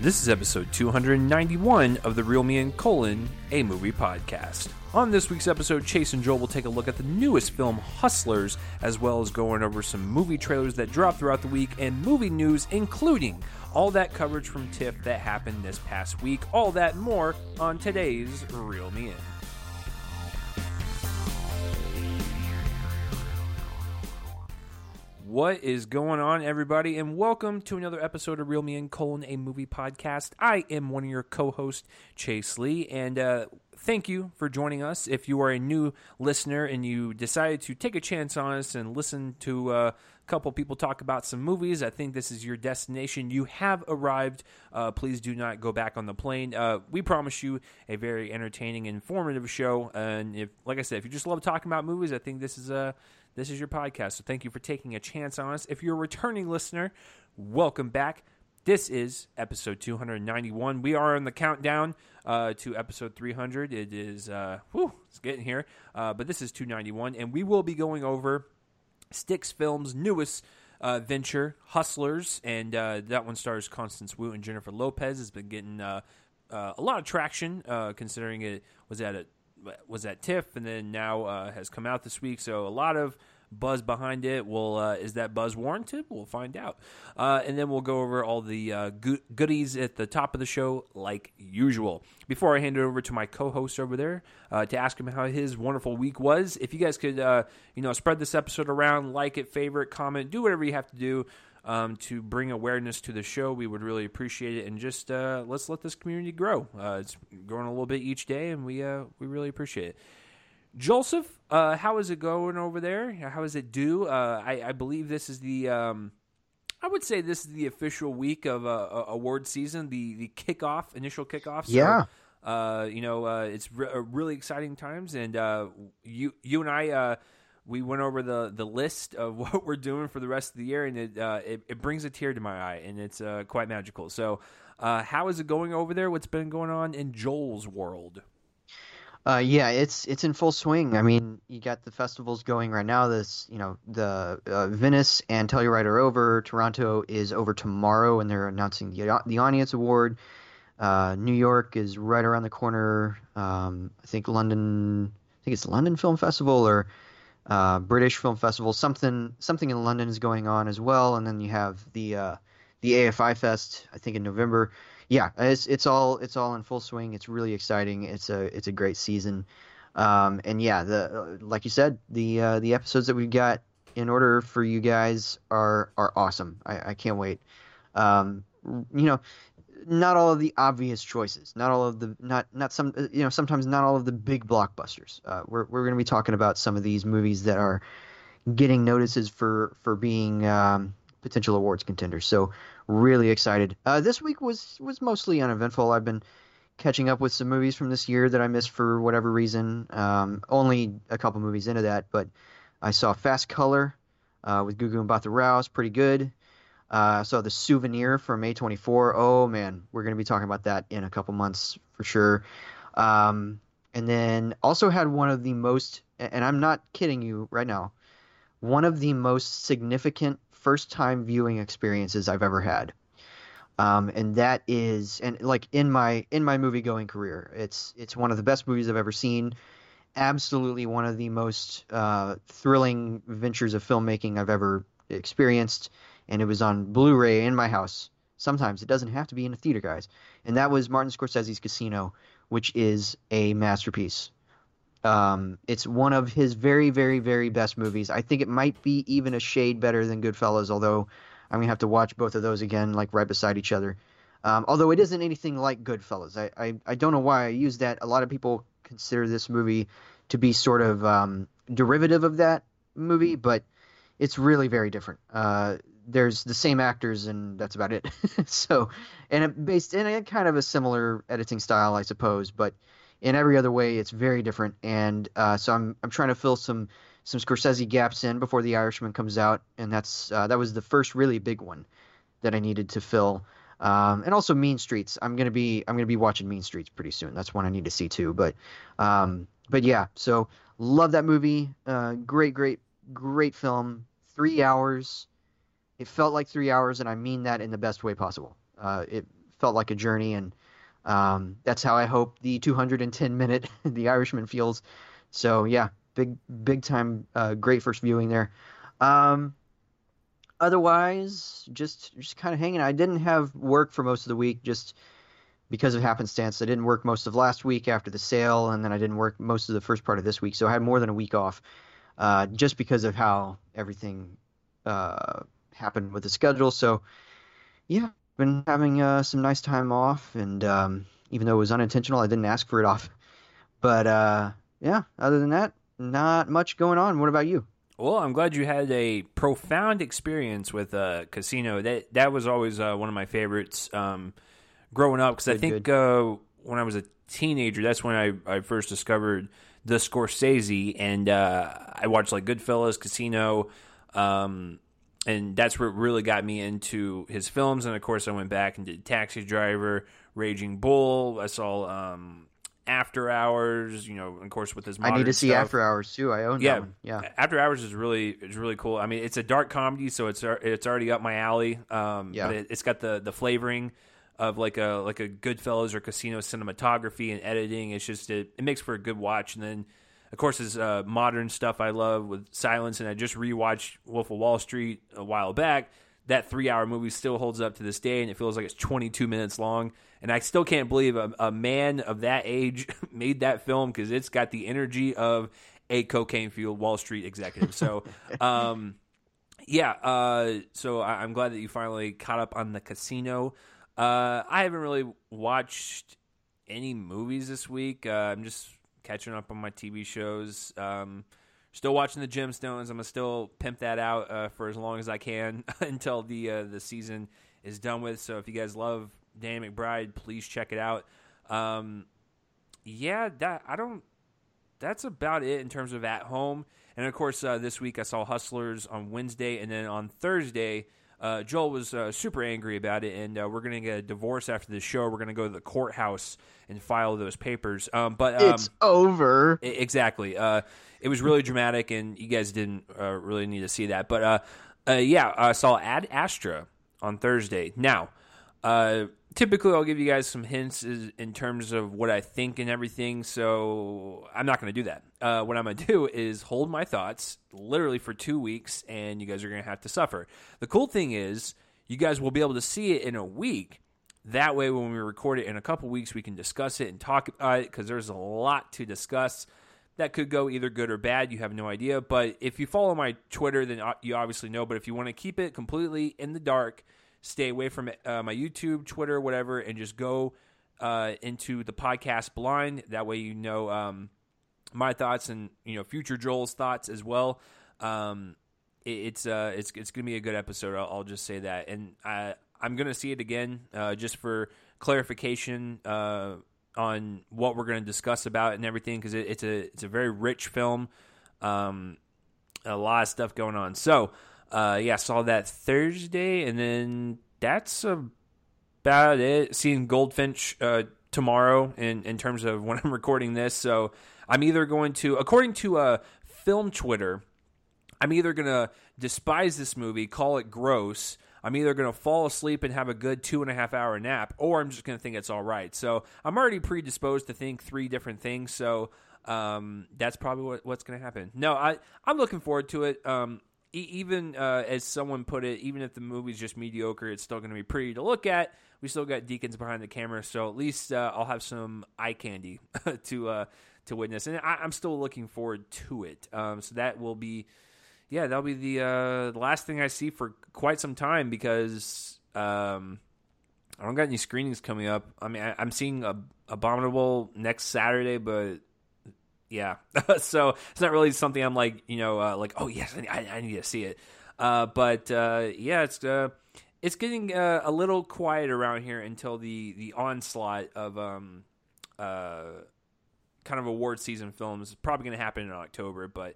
This is episode 291 of the Real Me and Colon, a movie podcast. On this week's episode, Chase and Joel will take a look at the newest film, Hustlers, as well as going over some movie trailers that dropped throughout the week and movie news, including all that coverage from TIFF that happened this past week. All that more on today's Real Me In. What is going on, everybody, and welcome to another episode of Real Me and Colon, a movie podcast. I am one of your co-hosts, Chase Lee, and uh, thank you for joining us. If you are a new listener and you decided to take a chance on us and listen to uh, a couple people talk about some movies, I think this is your destination. You have arrived. Uh, please do not go back on the plane. Uh, we promise you a very entertaining, informative show. And if, like I said, if you just love talking about movies, I think this is a this is your podcast. So thank you for taking a chance on us. If you're a returning listener, welcome back. This is episode 291. We are on the countdown uh, to episode 300. It is, uh, whew, it's getting here. Uh, but this is 291, and we will be going over STX Films' newest uh, venture, Hustlers, and uh, that one stars Constance Wu and Jennifer Lopez. Has been getting uh, uh, a lot of traction, uh, considering it was at a was at TIFF and then now uh, has come out this week. So a lot of buzz behind it. Will uh, is that buzz warranted? We'll find out, uh, and then we'll go over all the uh, go- goodies at the top of the show, like usual. Before I hand it over to my co-host over there uh, to ask him how his wonderful week was, if you guys could, uh, you know, spread this episode around, like it, favorite, comment, do whatever you have to do. Um, to bring awareness to the show, we would really appreciate it, and just uh, let's let this community grow. it's growing a little bit each day, and we we really appreciate it. Joseph, uh, how is it going over there? How is it do? Uh, I, I, believe this is the, um, I would say this is the official week of uh, award season, the the kickoff, initial kickoff. So, yeah. Uh, you know, uh, it's re- really exciting times, and uh, you you and I. we went over the, the list of what we're doing for the rest of the year, and it it, it, brings a tear to my eye, and it's quite magical. So, how is it going over there? What's been going on in Joel's world? Uh, yeah, it's it's in full swing. I mean, you got the festivals going right now. This, you know, the uh, Venice and Telluride are over. Toronto is over tomorrow, and they're announcing the the audience award. Uh, New York is right around the corner. Um, I think London. I think it's London Film Festival or uh, British Film Festival. Something something in London is going on as well, and then you have the uh, the AFI Fest. I think in November yeah, it's it's all it's all in full swing. It's really exciting. It's a it's a great season, um, and yeah, the like you said, the uh, the episodes that we've got in order for you guys are are awesome. I, I can't wait. Um, you know, not all of the obvious choices, not all of the not not some you know sometimes not all of the big blockbusters. Uh, we're we're going to be talking about some of these movies that are getting notices for for being um, potential awards contenders. So really excited. Uh, this week was was mostly uneventful. I've been catching up with some movies from this year that I missed for whatever reason. Um, only a couple movies into that, but I saw Fast Color uh, with Gugu Mbatha-Raw. Pretty good. Uh, I The Souvenir for May 24. Oh man, we're to be talking about that in a couple months for sure. Um, and then also had one of the most, and I'm not kidding you right now, one of the most significant first time viewing experiences I've ever had. Um, and that is and like in my in my movie going career it's it's one of the best movies i've ever seen absolutely one of the most uh, thrilling ventures of filmmaking i've ever experienced and it was on blu-ray in my house sometimes it doesn't have to be in a theater guys and that was martin scorsese's casino which is a masterpiece um, it's one of his very, very, very best movies. I think it might be even a shade better than Goodfellas, although I'm gonna have to watch both of those again, like right beside each other. Um, although it isn't anything like Goodfellas. I, I, I don't know why I use that. A lot of people consider this movie to be sort of um, derivative of that movie, but it's really very different. Uh, there's the same actors, and that's about it. so, and it based in a kind of a similar editing style, I suppose, but in every other way, it's very different. And uh, so I'm I'm trying to fill some some Scorsese gaps in before The Irishman comes out, and that's uh, that was the first really big one that I needed to fill. Um, and also Mean Streets. I'm gonna be I'm gonna be watching Mean Streets pretty soon. That's one I need to see too. But um, but yeah, so love that movie. Uh, great, great, great film. Three hours. It felt like three hours, and I mean that in the best way possible. Uh, it felt like a journey, and um, that's how I hope the 210 minute The Irishman feels. So yeah, big big time, uh, great first viewing there. Um, otherwise, just just kind of hanging. I didn't have work for most of the week, just because of happenstance. I didn't work most of last week after the sale, and then I didn't work most of the first part of this week. So I had more than a week off, uh, just because of how everything uh, happened with the schedule. So yeah, been having uh, some nice time off, and um, even though it was unintentional, I didn't ask for it off. But uh, yeah, other than that, not much going on. What about you? Well, I'm glad you had a profound experience with uh, Casino. That that was always uh, one of my favorites um, growing up because I think uh, when I was a teenager, that's when I, I first discovered the Scorsese, and uh, I watched like Goodfellas, Casino, um, and that's what really got me into his films. And of course, I went back and did Taxi Driver, Raging Bull. I saw um, after Hours, you know, of course with his. I need to see stuff. After Hours too. I own yeah. Yeah, After Hours is really is really cool. I mean, it's a dark comedy, so it's it's already up my alley. Um, yeah, but it, has got the the flavoring of like a like a Goodfellas or Casino cinematography and editing. It's just it, it makes for a good watch. And then, of course, his uh, modern stuff I love with Silence. And I just rewatched Wolf of Wall Street a while back. That three hour movie still holds up to this day and it feels like it's 22 minutes long. And i still can't believe a, a man of that age made that film because it's got the energy of a cocaine fueled wall street executive. So um, yeah uh, so I, am glad that you finally caught up on the casino. Uh, i haven't really watched any movies this week. Uh, i'm just catching up on my tv shows um, still watching the Gemstones. I'm gonna still pimp that out uh, for as long as I can until the uh, the season is done with. So if you guys love Danny McBride, please check it out. Um, yeah, that I don't. That's about it in terms of at home. And of course, uh, this week I saw Hustlers on Wednesday, and then on Thursday. Uh, Joel was uh, super angry about it, and uh, we're going to get a divorce after the show. We're going to go to the courthouse and file those papers. Um, but um, it's over. Exactly. Uh, it was really dramatic, and you guys didn't uh, really need to see that. But uh, uh, yeah, I saw Ad Astra on Thursday. Now, uh, typically I'll give you guys some hints in terms of what I think and everything, so I'm not going to do that. Uh, what I'm going to do is hold my thoughts literally for two weeks, and you guys are going to have to suffer. The cool thing is, you guys will be able to see it in a week. That way, when we record it in a couple weeks, we can discuss it and talk about it because there's a lot to discuss that could go either good or bad. You have no idea. But if you follow my Twitter, then you obviously know. But if you want to keep it completely in the dark, stay away from uh, my YouTube, Twitter, whatever, and just go uh, into the podcast blind. That way, you know um, my thoughts and you know future Joel's thoughts as well. Um, it, it's uh, it's it's gonna be a good episode. I'll, I'll just say that, and I I'm gonna see it again uh, just for clarification uh, on what we're to discuss about and everything because it, it's a it's a very rich film, um, a lot of stuff going on. So, uh, yeah, saw that Thursday, and then that's about it. Seeing Goldfinch uh, tomorrow in in terms of when I'm recording this. So I'm either going to, according to uh, film Twitter, I'm either going to despise this movie, call it gross I'm either going to fall asleep and have a good two and a half hour nap, or I'm just going to think it's all right. So I'm already predisposed to think three different things. So um, that's probably what, what's going to happen. No, I I'm looking forward to it. Um, e- even uh, as someone put it, even if the movie's just mediocre, it's still going to be pretty to look at. We still got Deakins behind the camera, so at least uh, I'll have some eye candy to uh, to witness, and I, am still looking forward to it. Um, so that will be yeah, that'll be the, uh, the last thing I see for quite some time because um, I don't got any screenings coming up. I mean, I, am seeing a, Abominable next Saturday, but yeah, so it's not really something I'm like, you know, uh, like oh yes, I, I, need to see it. Uh, but uh, yeah, it's uh, it's getting uh, a little quiet around here until the the onslaught of um, uh, kind of award season films probably going to happen in October, but.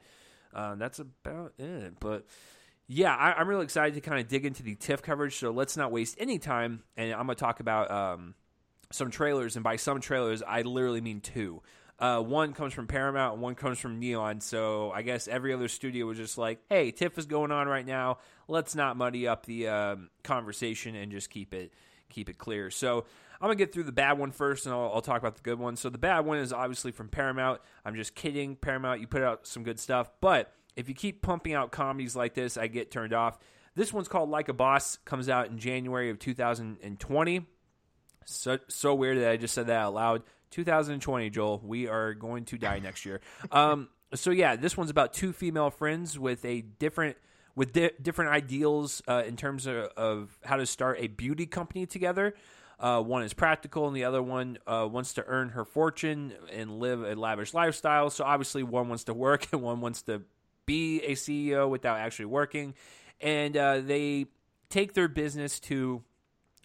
Uh, that's about it. But yeah, I, am really excited to kind of dig into the TIFF coverage. So let's not waste any time. And I'm going to talk about um, some trailers. And by some trailers, I literally mean two. Uh, one comes from Paramount and one comes from Neon. So I guess every other studio was just like, hey, TIFF is going on right now. Let's not muddy up the um, conversation and just keep it keep it clear. So I'm gonna get through the bad one first, and I'll, I'll talk about the good one. So the bad one is obviously from Paramount. I'm just kidding, Paramount. You put out some good stuff, but if you keep pumping out comedies like this, I get turned off. This one's called Like a Boss. Comes out in January of 2020. So so weird that I just said that out loud. 2020, Joel. We are going to die next year. Um, so yeah, this one's about two female friends with a different with di- different ideals uh, in terms of, of, how to start a beauty company together. Uh, one is practical, and the other one uh, wants to earn her fortune and live a lavish lifestyle. So obviously, one wants to work and one wants to be a CEO without actually working. And uh, they take their business to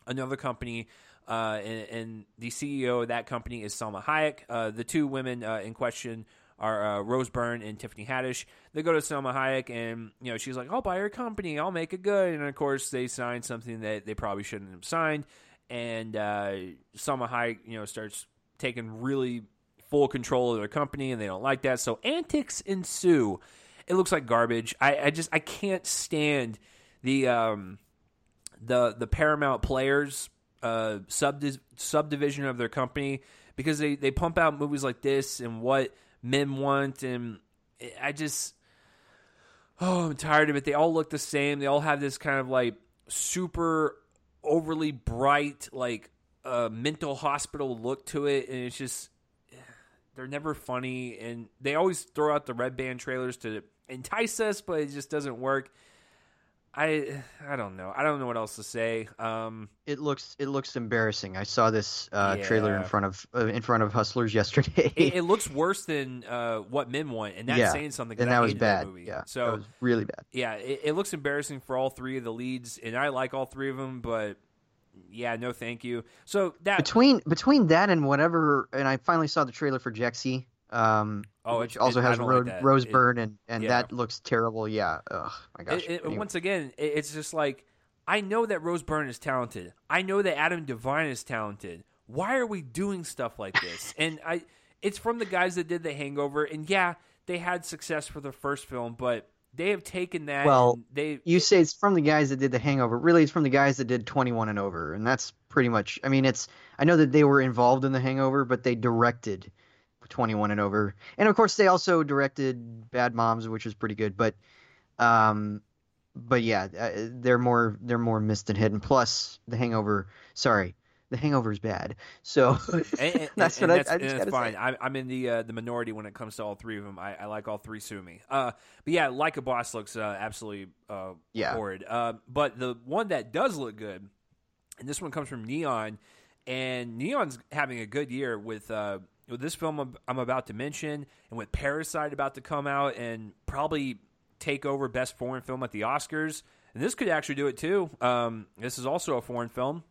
another company. Uh, and, and, the CEO of that company is Salma Hayek. Uh, the two women in question are uh, Rose Byrne and Tiffany Haddish. They go to Salma Hayek, and you know she's like, "I'll buy your company. I'll make it good." And of course, they sign something that they probably shouldn't have signed. And uh, Salma Hayek, you know, starts taking really full control of their company, and they don't like that. So antics ensue. It looks like garbage. I, I just I can't stand the um, the the Paramount players uh, subdivision of their company because they, they pump out movies like this and what men want, and I just oh, I'm tired of it. They all look the same. They all have this kind of like super overly bright, like uh, mental hospital look to it, and it's just they're never funny, and they always throw out the red band trailers to entice us, but it just doesn't work. I I don't know. I don't know what else to say. Um, it looks it looks embarrassing. I saw this uh, yeah. trailer in front of uh, in front of Hustlers yesterday. it, it, looks worse than uh, what Men want, and that's yeah. saying something. And that I was bad. That yeah, so that was really bad. Yeah, it, it, looks embarrassing for all three of the leads, and I like all three of them, but yeah, no, thank you. So that between between that and whatever, and I finally saw the trailer for Jexi. Um, oh, which also has Ro- like Rose Byrne, and, and yeah. that looks terrible. Yeah. Ugh, my gosh. It, it, anyway. Once again, it's just like I know that Rose Byrne is talented. I know that Adam Devine is talented. Why are we doing stuff like this? and I, it's from the guys that did The Hangover, and yeah, they had success for the first film, but they have taken that. Well, they you say it's from the guys that did The Hangover. Really, it's from the guys that did Twenty One and Over, and that's pretty much. I mean, it's. I know that they were involved in The Hangover, but they directed 21 and over. And of course, they also directed Bad Moms, which was pretty good. But, um, but yeah, uh, they're more they're more missed than hidden. Plus, The Hangover. Sorry, The Hangover is bad. So and, and, that's and what that's, I, I just that's fine. I, am in the uh, the minority when it comes to all three of them. I, I like all three. Sue me. Uh, but yeah, like a boss looks uh, absolutely uh, yeah. horrid. Uh, but the one that does look good, and this one comes from Neon, and Neon's having a good year with uh, with this film I'm about to mention, and with Parasite about to come out and probably take over Best Foreign Film at the Oscars, and this could actually do it too. Um, this is also a foreign film.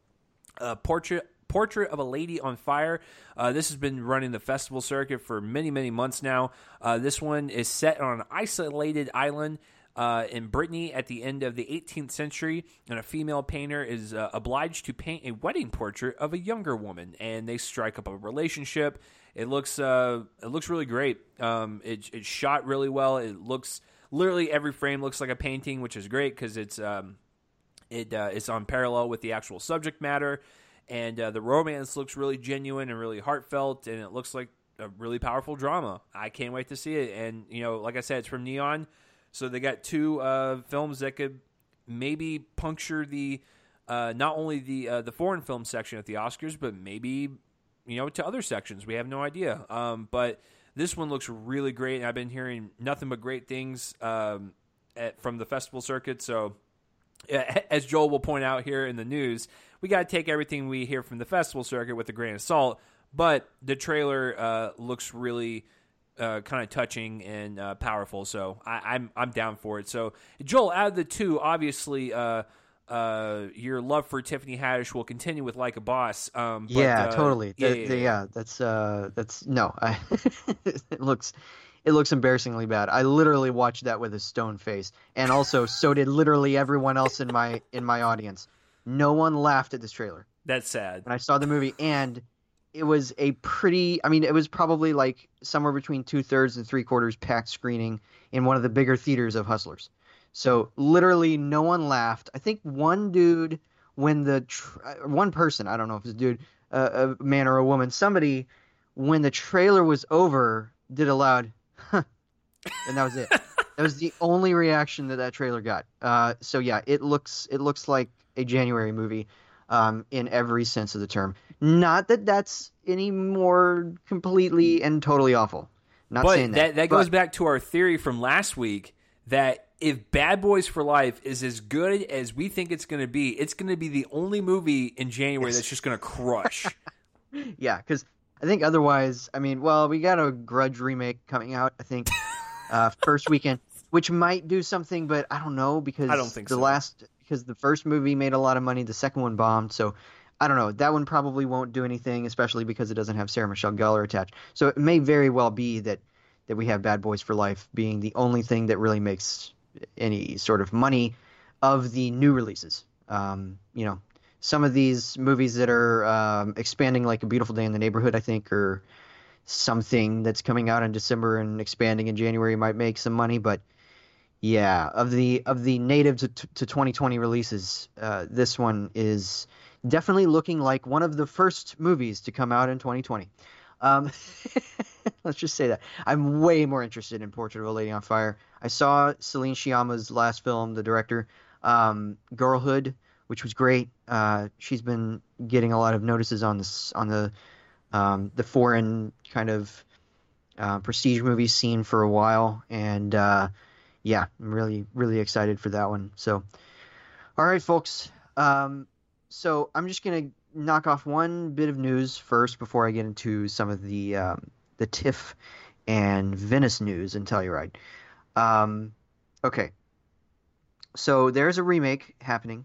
Uh, Portrait Portrait of a Lady on Fire. Uh, this has been running the festival circuit for many, many months now. Uh, this one is set on an isolated island uh, in Brittany at the end of the 18th century, and a female painter is uh, obliged to paint a wedding portrait of a younger woman, and they strike up a relationship. It looks uh, it looks really great. Um, it, it's shot really well. It looks literally every frame looks like a painting, which is great because it's um, it uh, it's on parallel with the actual subject matter, and uh, the romance looks really genuine and really heartfelt, and it looks like a really powerful drama. I can't wait to see it. And you know, like I said, it's from Neon. So they got two uh, films that could maybe puncture the uh, not only the uh, the foreign film section at the Oscars, but maybe you know to other sections. We have no idea. Um, but this one looks really great, and I've been hearing nothing but great things um, at, from the festival circuit. So, as Joel will point out here in the news, we got to take everything we hear from the festival circuit with a grain of salt. But the trailer uh, looks really uh, kind of touching and uh, powerful. So I, am I'm, I'm down for it. So Joel, out of the two, obviously. Uh, uh, your love for Tiffany Haddish will continue with Like a Boss. Um, but, yeah, uh, totally. Yeah, the, yeah, the, yeah, that's uh, that's no. I, it looks it looks embarrassingly bad. I literally watched that with a stone face, and also so did literally everyone else in my in my audience. No one laughed at this trailer. That's sad. When I saw the movie, and it was a pretty i mean it was probably like somewhere between two-thirds and three-quarters packed screening in one of the bigger theaters of hustlers so literally no one laughed i think one dude when the tr- uh, one person, I don't know if it's a dude, uh, a man or a woman, somebody, when the trailer was over, did a loud, huh, and that was it. that was the only reaction that that trailer got. Uh, so yeah, it looks it looks like a January movie, um, in every sense of the term. Not that that's any more completely and totally awful. Not but saying that. that, that but- goes back to our theory from last week that if Bad Boys for Life is as good as we think it's going to be, it's going to be the only movie in January that's just going to crush. Yeah, because I think otherwise, I mean, well, we got a Grudge remake coming out. I think uh, first weekend, which might do something, but I don't know because I don't think the so. last because the first movie made a lot of money, the second one bombed, so. I don't know. That one probably won't do anything, especially because it doesn't have Sarah Michelle Gellar attached. So it may very well be that that we have Bad Boys for Life being the only thing that really makes any sort of money of the new releases. Um, you know, some of these movies that are um, expanding, like A Beautiful Day in the Neighborhood, I think, or something that's coming out in December and expanding in January might make some money. But yeah, of the of the native to, to 2020 releases, uh, this one is definitely looking like one of the first movies to come out in 2020. Um, let's just say that I'm way more interested in Portrait of a Lady on Fire. I saw Celine Sciamma's last film, the director, um, Girlhood, which was great. Uh, she's been getting a lot of notices on this on the um, the foreign kind of uh, prestige movie scene for a while, and uh, yeah, I'm really really excited for that one. So, all right, folks. Um, so I'm just gonna knock off one bit of news first before I get into some of the um, the TIFF and Venice news and Telluride. Um, okay, so there's a remake happening,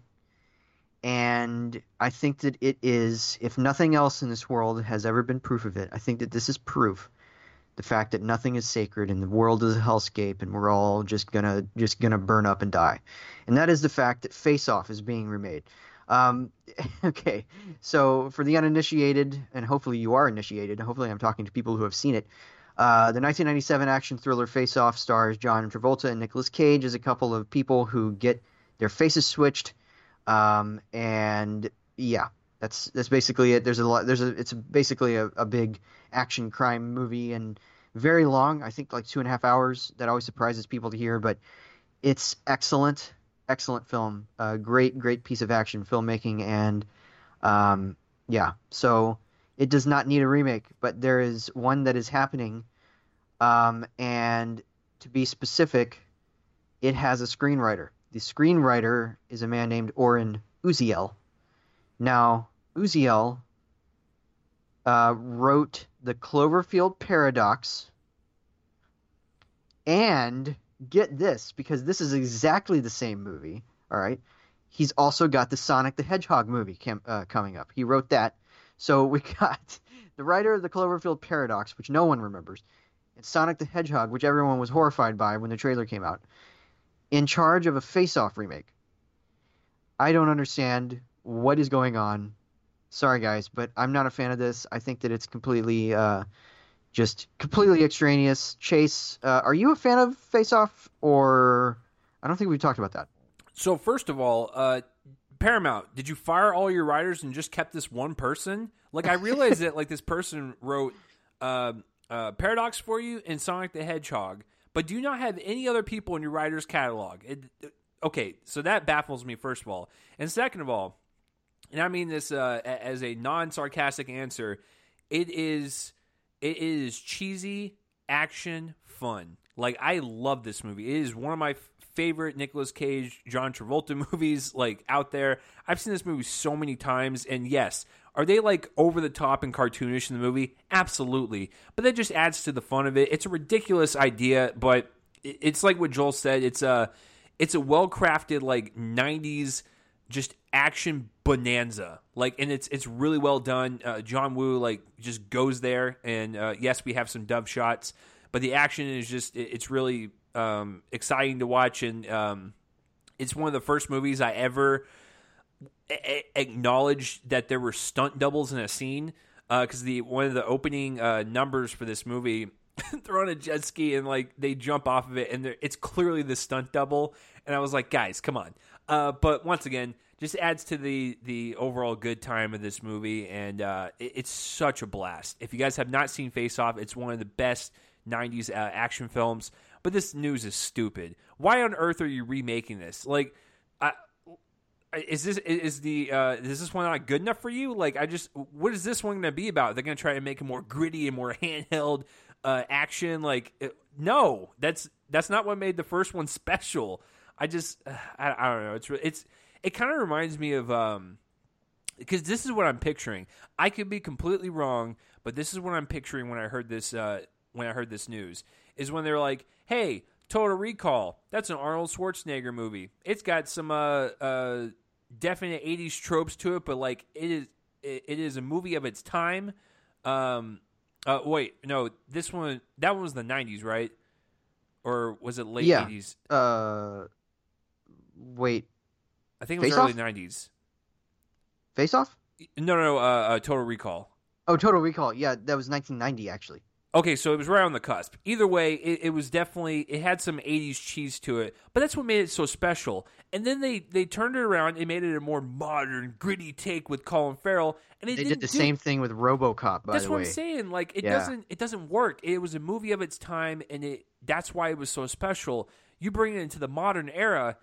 and I think that it is, if nothing else in this world has ever been proof of it, I think that this is proof. The fact that nothing is sacred and the world is a hellscape and we're all just gonna just gonna burn up and die, and that is the fact that Face Off is being remade. Um, okay, so for the uninitiated, and hopefully you are initiated, hopefully I'm talking to people who have seen it. Uh, the 1997 action thriller Face Off stars John Travolta and Nicolas Cage as a couple of people who get their faces switched, um, and yeah, that's that's basically it. There's a lot. There's a it's basically a, a big action crime movie and very long. I think like two and a half hours. That always surprises people to hear, but it's excellent excellent film, uh, great, great piece of action filmmaking, and um, yeah, so it does not need a remake, but there is one that is happening, um, and to be specific, it has a screenwriter. The screenwriter is a man named Oren Uziel. Now, Uziel uh, wrote the Cloverfield Paradox and get this because this is exactly the same movie. All right, he's also got the Sonic the Hedgehog movie cam- uh, coming up. He wrote that, so we got the writer of the Cloverfield Paradox, which no one remembers, and Sonic the Hedgehog, which everyone was horrified by when the trailer came out, in charge of a Face-Off remake. I don't understand what is going on. Sorry, guys, but I'm not a fan of this. I think that it's completely. Uh, just completely extraneous. Chase, uh, are you a fan of Face Off, or I don't think we've talked about that. So first of all, uh, Paramount, did you fire all your writers and just kept this one person? Like I realized that like this person wrote uh, uh, Paradox for you and Sonic the Hedgehog, but do you not have any other people in your writers catalog? It, okay, so that baffles me first of all, and second of all, and I mean this uh, as a non sarcastic answer, it is it is cheesy action fun. Like I love this movie. It is one of my f- favorite Nicolas Cage, John Travolta movies like out there. I've seen this movie so many times and yes, are they like over the top and cartoonish in the movie? Absolutely. But that just adds to the fun of it. It's a ridiculous idea, but it's like what Joel said, it's a it's a well-crafted like 90s just action bonanza. Like and it's it's really well done. Uh, john woo like just goes there and uh, yes we have some dove shots but the action is just it- it's really um, exciting to watch. And um, it's one of the first movies i ever a- acknowledged that there were stunt doubles in a scene because the one of the opening uh, numbers for this movie they're on a jet ski and like they jump off of it and it's clearly the stunt double. And i was like guys come on uh, but once again just adds to the the overall good time of this movie, and uh, it, it's such a blast. If you guys have not seen Face Off, it's one of the best '90s uh, action films. But this news is stupid. Why on earth are you remaking this? Like, I, is this is the uh, is this one not good enough for you? Like, I just what is this one going to be about? They're going to try to make it more gritty and more handheld uh, action. Like, it, no, that's that's not what made the first one special. I just I, I don't know. It's it's it kind of reminds me of um because this is what I'm picturing. I could be completely wrong, but this is what I'm picturing when I heard this uh, when I heard this news is when they're like, "Hey, Total Recall, that's an Arnold Schwarzenegger movie. It's got some uh, uh, definite '80s tropes to it, but like it is it, it is a movie of its time." Um, uh, wait, no, this one that one was the '90s, right? Or was it late Yeah. '80s? Uh, wait, I think it was Face early Off? '90s. Face Off? No, no, no uh, uh, Total Recall. Oh, Total Recall. Yeah, that was 1990 actually. Okay, so it was right on the cusp. Either way, it, it was definitely it had some '80s cheese to it, but that's what made it so special. And then they they turned it around and made it a more modern, gritty take with Colin Farrell, and it They didn't the do- same thing with RoboCop. By That's what way, I'm saying. Like it Yeah. doesn't it doesn't work. It was a movie of its time, and it that's why it was so special. You bring it into the modern era.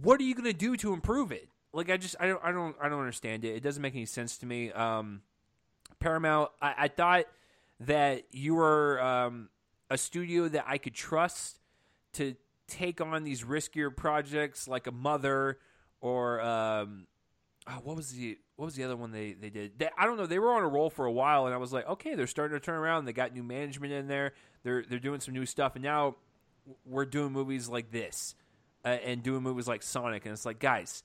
Wh- What are you going to do to improve it? Like I just I don't I don't I don't understand it. It doesn't make any sense to me. Um, Paramount. I, I thought that you were um, a studio that I could trust to take on these riskier projects, like a Mother or um, oh, what was the what was the other one they they did? They, I don't know. They were on a roll for a while, and I was like, okay, they're starting to turn around. They got new management in there. They're they're doing some new stuff, and now we're doing movies like this uh, and doing movies like Sonic, and it's like, guys,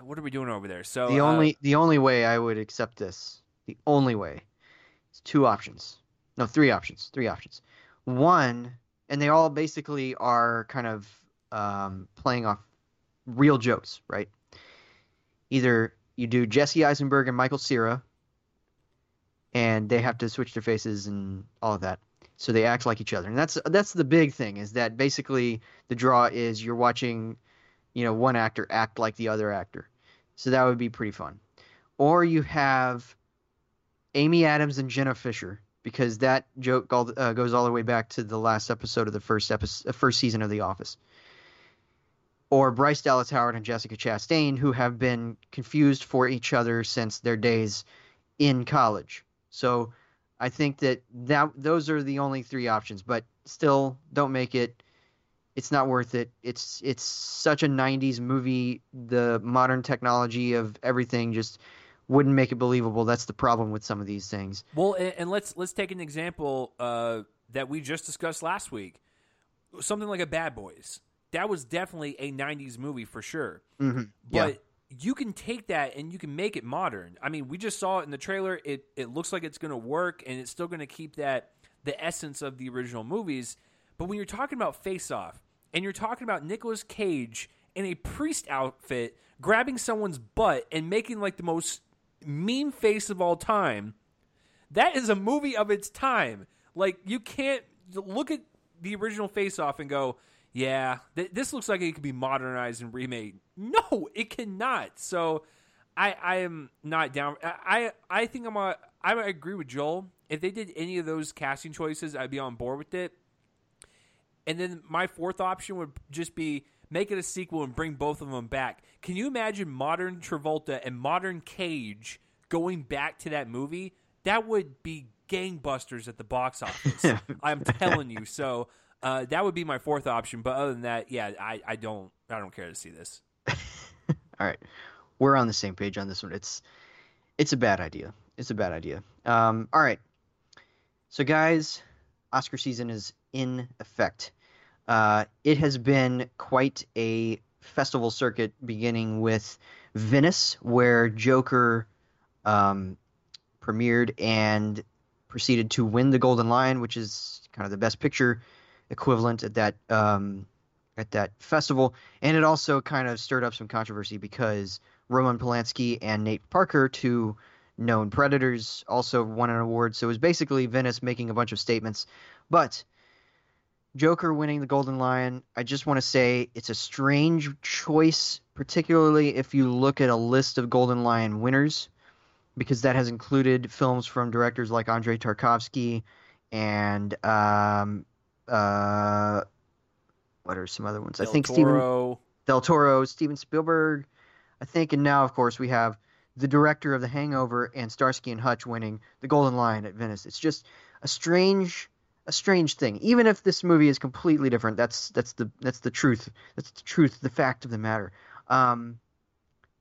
what are we doing over there? So the uh, only the only way I would accept this, the only way, is two options. No, three options. Three options. One, and they all basically are kind of um, playing off real jokes, right? Either you do Jesse Eisenberg and Michael Cera, and they have to switch their faces and all of that, so they act like each other, and that's that's the big thing is that basically the draw is you're watching, you know, one actor act like the other actor. So that would be pretty fun. Or you have Amy Adams and Jenna Fischer because that joke all, uh, goes all the way back to the last episode of the first episode, first season of The Office. Or Bryce Dallas Howard and Jessica Chastain, who have been confused for each other since their days in college. So I think that, that those are the only three options. But still, don't make it it's not worth it. It's it's such a 90s movie. The modern technology of everything just wouldn't make it believable. That's the problem with some of these things. Well, and, and let's let's take an example uh, that we just discussed last week. Something like a Bad Boys. That was definitely a '90s movie for sure. Mm-hmm. Yeah. You can take that and you can make it modern. I mean, we just saw it in the trailer. It it looks like it's going to work, and it's still going to keep that the essence of the original movies. But when you're talking about Face Off, and you're talking about Nicolas Cage in a priest outfit grabbing someone's butt and making like the most meme face of all time, that is a movie of its time. Like you can't look at the original Face Off and go, "Yeah, th- this looks like it could be modernized and remade." No, it cannot. So, I I am not down. I I, I think I'm a. I agree with Joel. If they did any of those casting choices, I'd be on board with it. And then my fourth option would just be make it a sequel and bring both of them back. Can you imagine modern Travolta and modern Cage going back to that movie? That would be gangbusters at the box office. I'm telling you. So uh, that would be my fourth option. But other than that, yeah, I, I don't I don't care to see this. All right, we're on the same page on this one. It's it's a bad idea. It's a bad idea. Um, all right, so guys, Oscar season is in effect. Uh, it has been quite a festival circuit, beginning with Venice, where Joker um, premiered and proceeded to win the Golden Lion, which is kind of the Best Picture equivalent at that um, at that festival, and it also kind of stirred up some controversy because Roman Polanski and Nate Parker, two known predators, also won an award. So it was basically Venice making a bunch of statements. But Joker winning the Golden Lion, I just want to say it's a strange choice, particularly if you look at a list of Golden Lion winners, because that has included films from directors like Andrei Tarkovsky and um, uh, what are some other ones? Del I think Toro. Steven Del Toro, Steven Spielberg, I think, and now of course we have the director of The Hangover and Starsky and Hutch winning the Golden Lion at Venice. It's just a strange, a strange thing. Even if this movie is completely different, that's that's the that's the truth. That's the truth, the fact of the matter. Um,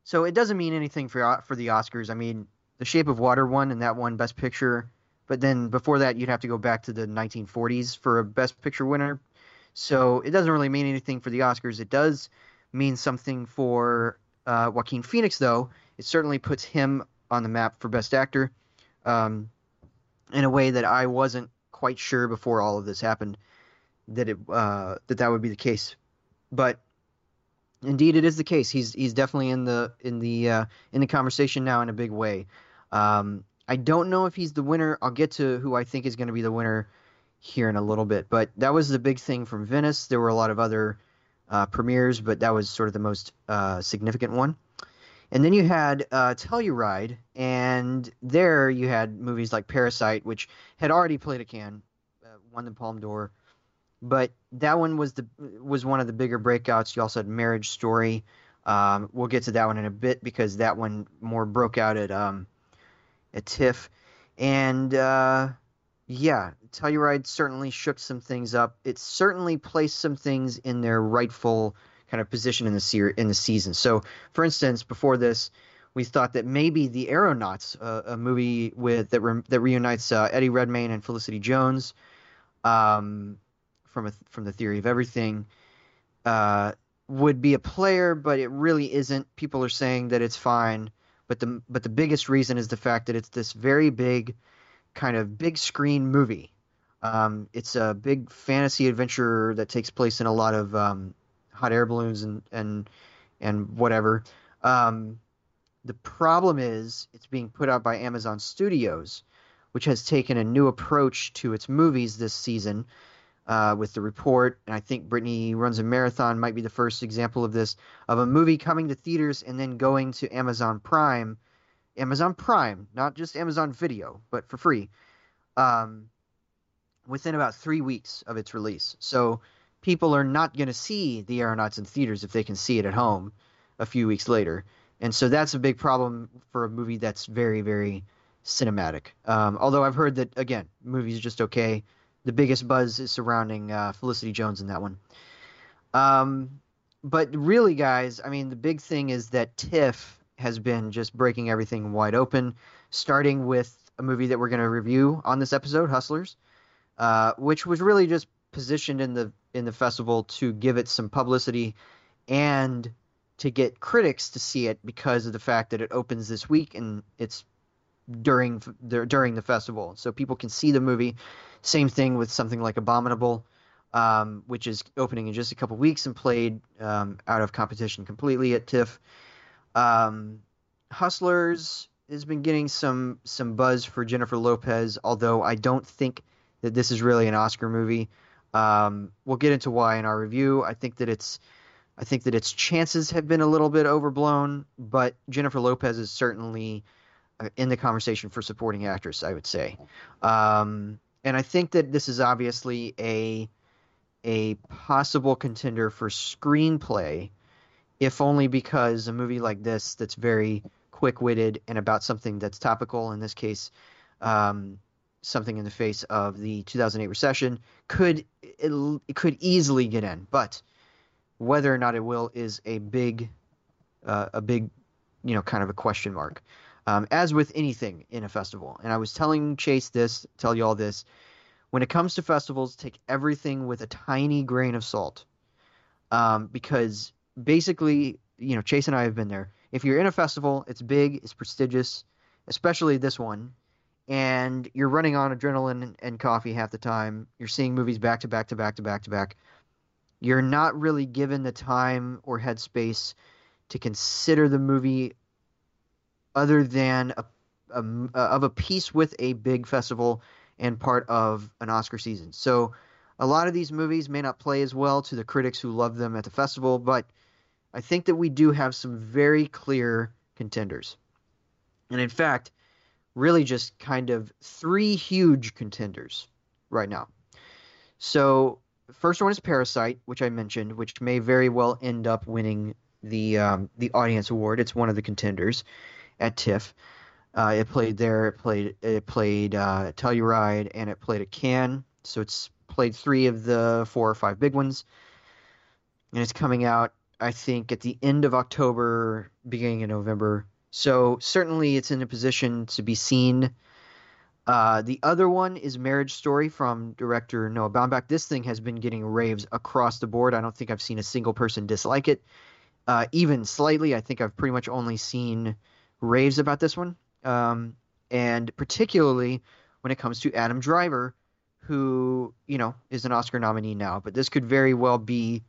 so it doesn't mean anything for for the Oscars. I mean, The Shape of Water won, and that won Best Picture. But then before that, you'd have to go back to the 1940s for a Best Picture winner. So it doesn't really mean anything for the Oscars. It does mean something for uh, Joaquin Phoenix, though. It certainly puts him on the map for Best Actor um, in a way that I wasn't quite sure before all of this happened that it uh, that that would be the case. But indeed, it is the case. He's he's definitely in the in the uh, in the conversation now in a big way. Um, I don't know if he's the winner. I'll get to who I think is going to be the winner here in a little bit. But that was the big thing from Venice. There were a lot of other uh, premieres, but that was sort of the most uh, significant one. And then you had uh, Telluride, and there you had movies like Parasite, which had already played a Cannes, uh, won the Palme d'Or, but that one was the was one of the bigger breakouts. You also had Marriage Story. Um, we'll get to that one in a bit because that one more broke out at um, at TIFF, and uh, yeah, Telluride certainly shook some things up. It certainly placed some things in their rightful kind of position in the se- in the season. So, for instance, before this, we thought that maybe The Aeronauts, uh, a movie with that re- that reunites uh, Eddie Redmayne and Felicity Jones, um, from a, from the Theory of Everything, uh, would be a player, but it really isn't. People are saying that it's fine, but the but the biggest reason is the fact that it's this very big, kind of big screen movie. Um, it's a big fantasy adventure that takes place in a lot of um, hot air balloons and and and whatever. Um, the problem is it's being put out by Amazon Studios, which has taken a new approach to its movies this season. Uh, with the report, and I think Brittany runs a marathon might be the first example of this of a movie coming to theaters and then going to Amazon Prime, Amazon Prime, not just Amazon Video, but for free, um, within about three weeks of its release. So people are not going to see the Aeronauts in theaters if they can see it at home a few weeks later. And so that's a big problem for a movie that's very, very cinematic. Um, although I've heard that, again, movie's are just okay. The biggest buzz is surrounding uh, Felicity Jones in that one. Um, but really, guys, I mean, the big thing is that TIFF has been just breaking everything wide open, starting with a movie that we're going to review on this episode, Hustlers, uh, which was really just positioned in the in the festival to give it some publicity and to get critics to see it because of the fact that it opens this week and it's during during the festival, so people can see the movie. Same thing with something like Abominable, um, which is opening in just a couple weeks and played um, out of competition completely at TIFF. Um, Hustlers has been getting some some buzz for Jennifer Lopez, although I don't think that this is really an Oscar movie. Um, we'll get into why in our review. I think that it's I think that its chances have been a little bit overblown, but Jennifer Lopez is certainly uh, in the conversation for supporting actress. I would say, um, and I think that this is obviously a a possible contender for screenplay, if only because a movie like this that's very quick witted and about something that's topical. In this case, um, something in the face of the 2008 recession could it, it, could easily get in, but whether or not it will is a big uh, a big you know kind of a question mark. Um, as with anything in a festival, and I was telling Chase this, tell you all this. When it comes to festivals, take everything with a tiny grain of salt, um, because basically, you know, Chase and I have been there. If you're in a festival, it's big, it's prestigious, especially this one and you're running on adrenaline and coffee half the time. You're seeing movies back to back to back to back to back. You're not really given the time or headspace to consider the movie other than a, a, of a piece with a big festival and part of an Oscar season. So a lot of these movies may not play as well to the critics who love them at the festival, but I think that we do have some very clear contenders. And in fact, really just kind of three huge contenders right now. So, first one is Parasite, which I mentioned, which may very well end up winning the um, the audience award. It's one of the contenders at TIFF. Uh, it played there. It played. It played uh, Telluride, and it played at Cannes. So it's played three of the four or five big ones, and it's coming out. I think at the end of October, beginning of November. So certainly, it's in a position to be seen. Uh, the other one is Marriage Story from director Noah Baumbach. This thing has been getting raves across the board. I don't think I've seen a single person dislike it, uh, even slightly. I think I've pretty much only seen raves about this one, um, and particularly when it comes to Adam Driver, who you know is an Oscar nominee now, but this could very well be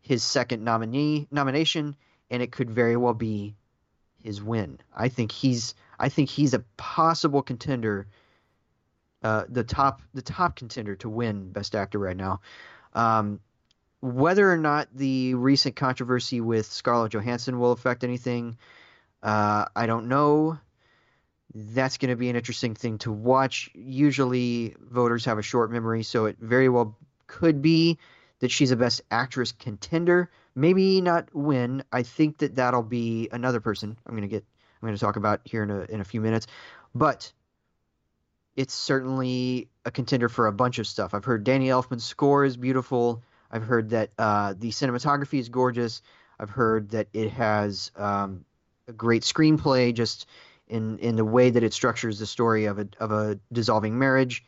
his second nominee nomination, and it could very well be his win. I think he's I think he's a possible contender, uh, the top the top contender to win Best Actor right now. Um, whether or not the recent controversy with Scarlett Johansson will affect anything, uh, I don't know. That's going to be an interesting thing to watch. Usually, voters have a short memory, so it very well could be that she's a Best Actress contender. Maybe not win. I think that that'll be another person. I'm going to get. I'm going to talk about here in a in a few minutes, but it's certainly a contender for a bunch of stuff. I've heard Danny Elfman's score is beautiful. I've heard that uh, the cinematography is gorgeous. I've heard that it has um, a great screenplay, just in in the way that it structures the story of a of a dissolving marriage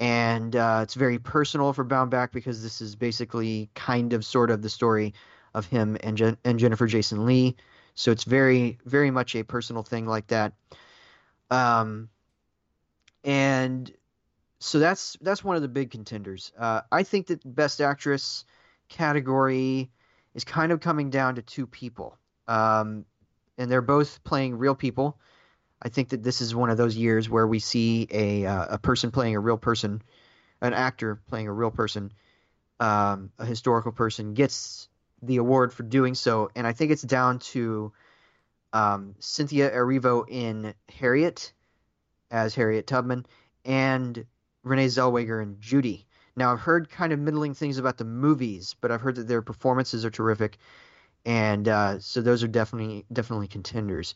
and uh, it's very personal for Baumbach because this is basically kind of sort of the story of him and and Jennifer Jason Lee. So it's very very much a personal thing like that. Um, and so that's that's one of the big contenders. Uh, I think that Best Actress category is kind of coming down to two people, um, and they're both playing real people. I think that this is one of those years where we see a uh, a person playing a real person, an actor playing a real person, um, a historical person gets the award for doing so, and I think it's down to um, Cynthia Erivo in Harriet as Harriet Tubman and Renee Zellweger in Judy. Now I've heard kind of middling things about the movies, but I've heard that their performances are terrific, and uh, so those are definitely definitely contenders.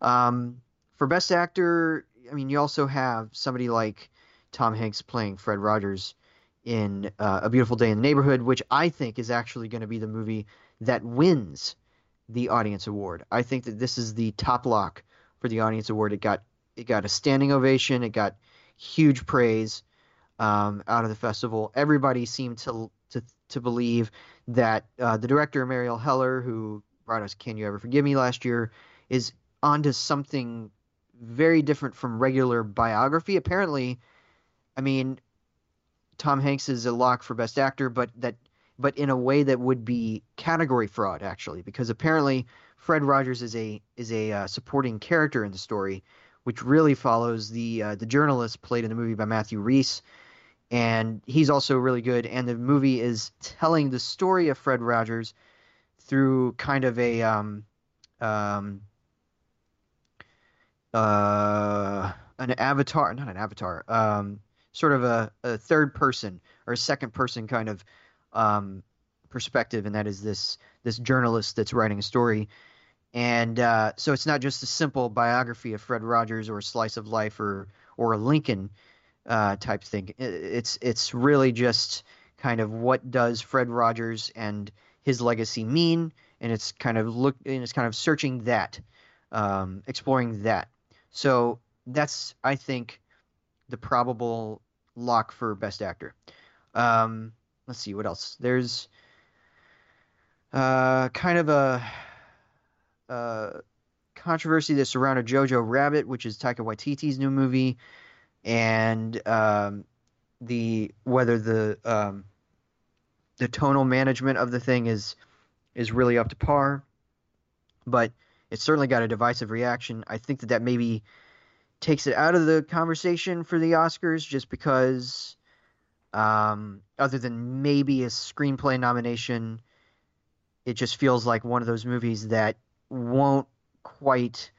Um, for best actor, I mean, you also have somebody like Tom Hanks playing Fred Rogers in uh, A Beautiful Day in the Neighborhood, which I think is actually going to be the movie that wins the audience award. I think that this is the top lock for the audience award. It got it got a standing ovation. It got huge praise um, out of the festival. Everybody seemed to to believe that uh, the director Marielle Heller, who brought us "Can You Ever Forgive Me" last year, is onto something very different from regular biography. Apparently, I mean, Tom Hanks is a lock for best actor, but that but in a way that would be category fraud actually, because apparently Fred Rogers is a is a uh, supporting character in the story, which really follows the uh, the journalist played in the movie by Matthew Rhys, and he's also really good. And the movie is telling the story of Fred Rogers through kind of a um, um, uh, an avatar, not an avatar, um, sort of a, a third person or a second person kind of um, perspective, and that is this this journalist that's writing a story. And uh, so it's not just a simple biography of Fred Rogers or a slice of life or or a Lincoln uh, type thing. It's it's really just kind of what does Fred Rogers and his legacy mean, and it's kind of look and it's kind of searching that, um, exploring that. So that's I think the probable lock for best actor. Um, let's see what else. There's uh, kind of a, a controversy that surrounded Jojo Rabbit, which is Taika Waititi's new movie, and um, the whether the um, the tonal management of the thing is is really up to par. But it certainly got a divisive reaction. I think that that maybe takes it out of the conversation for the Oscars just because Um, other than maybe a screenplay nomination, it just feels like one of those movies that won't quite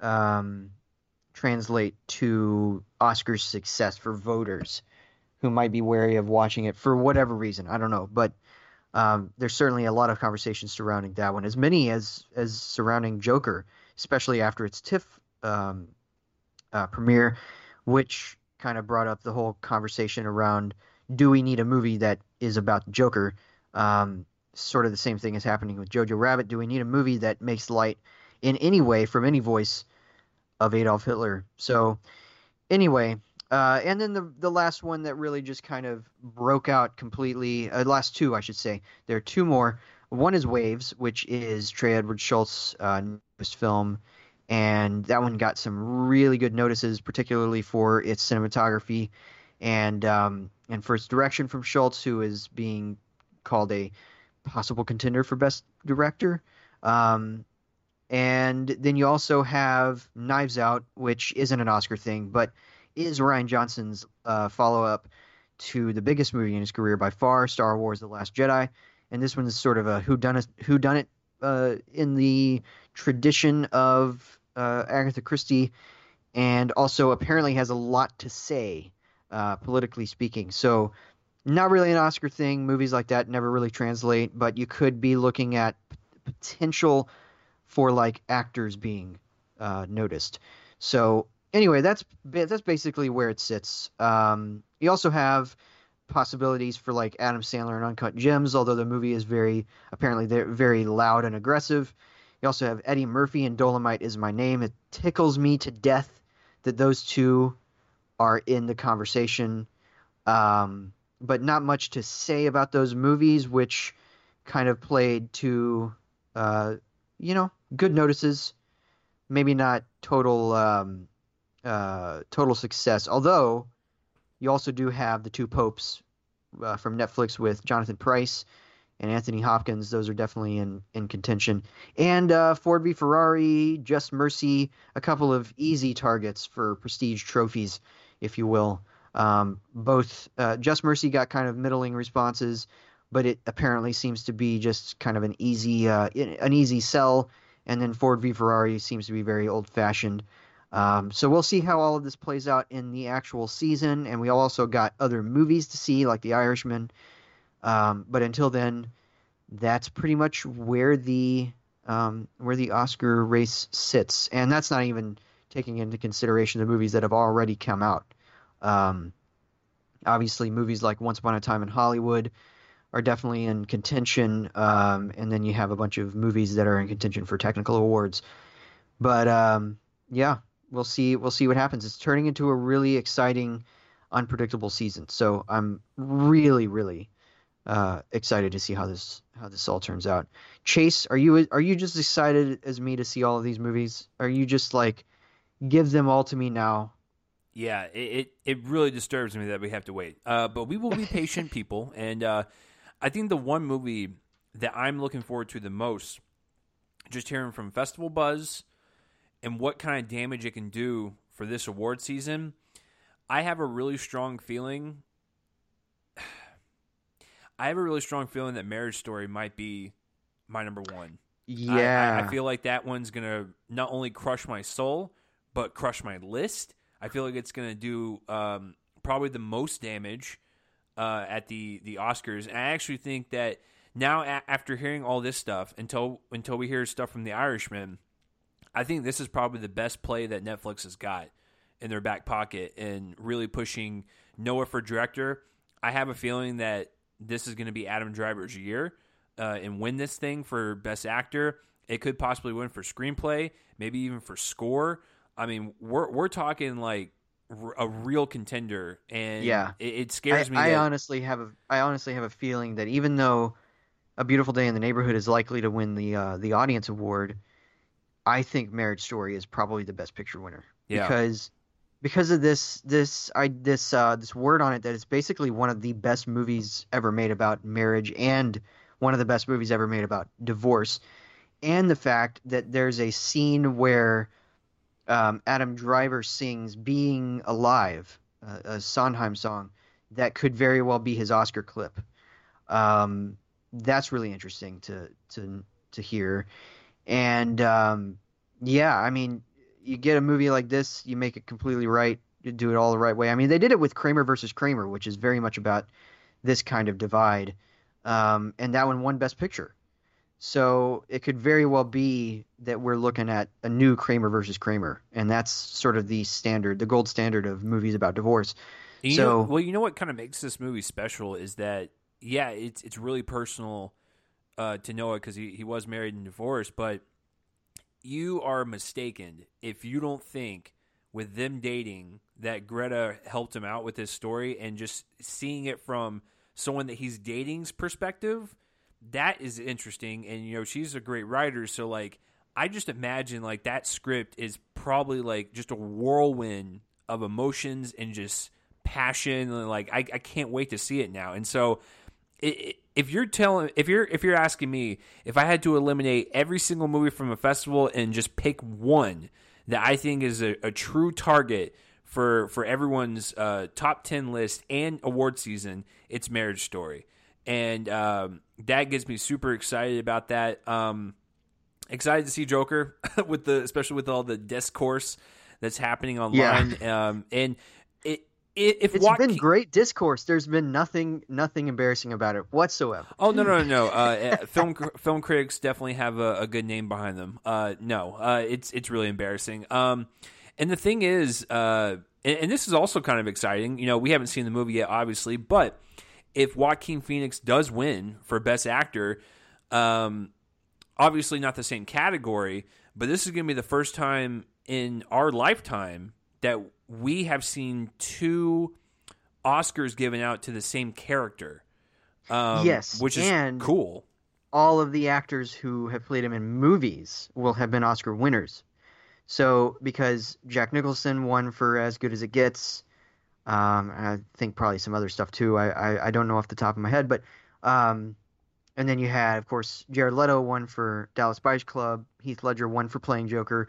um, translate to Oscars success for voters who might be wary of watching it for whatever reason. I don't know, but um, there's certainly a lot of conversation surrounding that one, as many as as surrounding Joker, especially after its TIFF um, uh, premiere, which kind of brought up the whole conversation around do we need a movie that is about Joker? Um, sort of the same thing is happening with Jojo Rabbit. Do we need a movie that makes light in any way from any voice of Adolf Hitler? So, anyway, uh, and then the the last one that really just kind of broke out completely. Uh, last two, I should say. There are two more. One is Waves, which is Trey Edward Shults' uh, newest film, and that one got some really good notices, particularly for its cinematography and um, and for its direction from Shults, who is being called a possible contender for best director. Um, and then you also have Knives Out, which isn't an Oscar thing, but is Rian Johnson's uh, follow up to the biggest movie in his career by far, Star Wars: The Last Jedi. And this one is sort of a who done it, who done it uh, in the tradition of uh, Agatha Christie, and also apparently has a lot to say uh, politically speaking. So, not really an Oscar thing. Movies like that never really translate, but you could be looking at p- potential for like actors being uh, noticed. So anyway, that's that's basically where it sits. Um, you also have possibilities for like Adam Sandler and Uncut Gems, although the movie is very apparently they're very loud and aggressive. You also have Eddie Murphy and Dolemite is my name. It tickles me to death that those two are in the conversation. Um, but not much to say about those movies, which kind of played to, uh, you know, good notices. Maybe not total um, uh, total success. Although you also do have the two popes uh, from Netflix with Jonathan Pryce and Anthony Hopkins. Those are definitely in in contention. And uh, Ford v Ferrari, Just Mercy, a couple of easy targets for prestige trophies, if you will. Um, both uh, Just Mercy got kind of middling responses, but it apparently seems to be just kind of an easy uh, an easy sell. And then Ford v Ferrari seems to be very old fashioned. Um, so we'll see how all of this plays out in the actual season, and we also got other movies to see, like The Irishman. Um, but until then, that's pretty much where the um, where the Oscar race sits, and that's not even taking into consideration the movies that have already come out. Um, obviously, movies like Once Upon a Time in Hollywood are definitely in contention, um, and then you have a bunch of movies that are in contention for technical awards. But um, yeah, we'll see. We'll see what happens. It's turning into a really exciting, unpredictable season. So I'm really, really uh, excited to see how this how this all turns out. Chase, are you are you just excited as me to see all of these movies? Are you just like give them all to me now? Yeah, it, it, it really disturbs me that we have to wait. Uh, but we will be patient people, and uh, I think the one movie that I'm looking forward to the most, just hearing from festival buzz and what kind of damage it can do for this award season, I have a really strong feeling. I have a really strong feeling that Marriage Story might be my number one. Yeah, I, I, feel like that one's gonna not only crush my soul, but crush my list. I feel like it's gonna do um, probably the most damage uh, at the the Oscars. And I actually think that now, a- after hearing all this stuff, until until we hear stuff from The Irishman, I think this is probably the best play that Netflix has got in their back pocket and really pushing Noah for director. I have a feeling that this is going to be Adam Driver's year uh, and win this thing for best actor. It could possibly win for screenplay, maybe even for score. I mean, we're we're talking like a real contender, and Yeah. it, it scares I, me. I that, honestly have a I honestly have a feeling that even though A Beautiful Day in the Neighborhood is likely to win the uh, the audience award, I think Marriage Story is probably the best picture winner Yeah. because because of this this I this uh, this word on it that it's basically one of the best movies ever made about marriage and one of the best movies ever made about divorce, and the fact that there's a scene where um, Adam Driver sings "Being Alive," uh, a Sondheim song, that could very well be his Oscar clip. Um, that's really interesting to to to hear, and um, yeah, I mean, you get a movie like this, you make it completely right, you do it all the right way. I mean, they did it with Kramer versus Kramer, which is very much about this kind of divide, um, and that one won Best Picture. So it could very well be that we're looking at a new Kramer versus Kramer, and that's sort of the standard, the gold standard of movies about divorce. You so know, well, you know what kind of makes this movie special is that yeah, it's it's really personal uh, to Noah because he he was married and divorced, but you are mistaken if you don't think with them dating that Greta helped him out with his story and just seeing it from someone that he's dating's perspective that is interesting and you know she's a great writer so like i just imagine like that script is probably like just a whirlwind of emotions and just passion and like i, I can't wait to see it now. And so it, if you're telling if you're if you're asking me if i had to eliminate every single movie from a festival and just pick one that i think is a, a true target for for everyone's uh, top 10 list and award season it's marriage story. And um, that gets me super excited about that. Um, excited to see Joker with the especially with all the discourse that's happening online. Yeah. Um, and it, it if it's been great discourse. There's been nothing nothing embarrassing about it whatsoever. Oh no no no no. Uh, film film critics definitely have a, a, good name behind them. Uh, no, uh, it's it's really embarrassing. Um, and the thing is, uh, and, and this is also kind of exciting. You know, we haven't seen the movie yet, obviously, but if Joaquin Phoenix does win for Best Actor, um, obviously not the same category, but this is going to be the first time in our lifetime that we have seen two Oscars given out to the same character. Um, yes, which is and cool. All of the actors who have played him in movies will have been Oscar winners. So, because Jack Nicholson won for As Good as It Gets, um, I think probably some other stuff too. I, I, I, don't know off the top of my head, but um, and then you had, of course, Jared Leto won for Dallas Buyers Club. Heath Ledger won for playing Joker.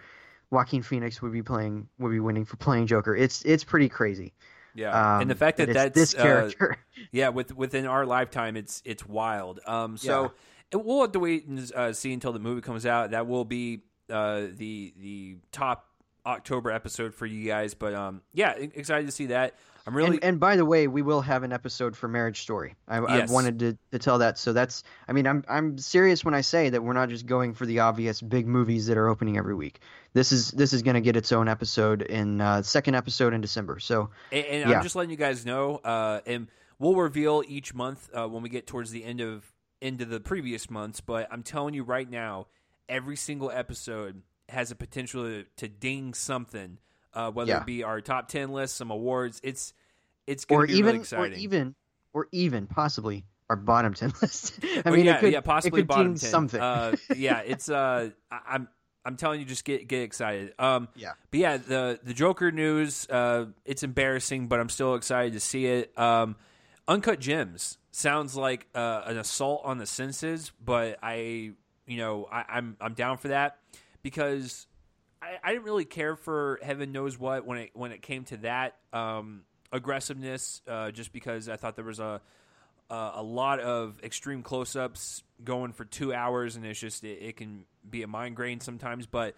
Joaquin Phoenix would be playing would be winning for playing Joker. It's it's pretty crazy. Yeah, um, and the fact that, that that's this uh, character. Uh, yeah, with within our lifetime, it's it's wild. Um, so yeah. we'll have to wait and uh, see until the movie comes out. That will be uh, the the top October episode for you guys. But um, yeah, excited to see that. I'm really and, and, by the way, we will have an episode for Marriage Story. I, yes. I wanted to, to tell that. So that's I mean I'm I'm serious when I say that we're not just going for the obvious big movies that are opening every week. This is this is going to get its own episode in uh, second episode in December. So and, and yeah. I'm just letting you guys know, uh, and we'll reveal each month uh, when we get towards the end of into the previous months. But I'm telling you right now, every single episode has a potential to, to ding something, uh, whether yeah. it be our top ten list, some awards. It's it's going to be even, really exciting. Or even or even possibly our bottom ten list. I well, mean, yeah, could, yeah, possibly bottom 10. something. uh, yeah, it's uh, I, I'm I'm telling you, just get get excited. Um, yeah, but yeah, the the Joker news, uh, it's embarrassing, but I'm still excited to see it. Um, Uncut Gems sounds like uh, an assault on the senses, but I, you know, I, I'm I'm down for that because I, I didn't really care for heaven knows what when it when it came to that um, aggressiveness. Uh, just because I thought there was a a, a lot of extreme close ups going for two hours, and it's just it, it can be a mind grain sometimes. But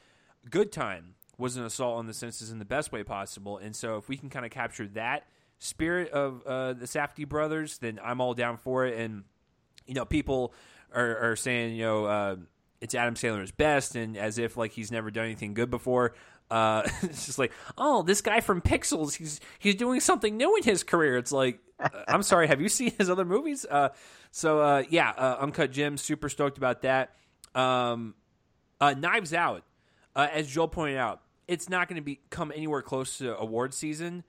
good time was an assault on the senses in the best way possible, and so if we can kind of capture that spirit of uh, the Safdie brothers, then I'm all down for it. And you know, people are, are saying, you know, uh, it's Adam Sandler's best, and as if like he's never done anything good before. Uh, it's just like, oh, this guy from Pixels, he's he's doing something new in his career. It's like, uh, I'm sorry, have you seen his other movies? Uh, so uh, yeah, uh, Uncut Gems, super stoked about that. Um, uh, Knives Out, as Joel pointed out, it's not going to be come anywhere close to award season,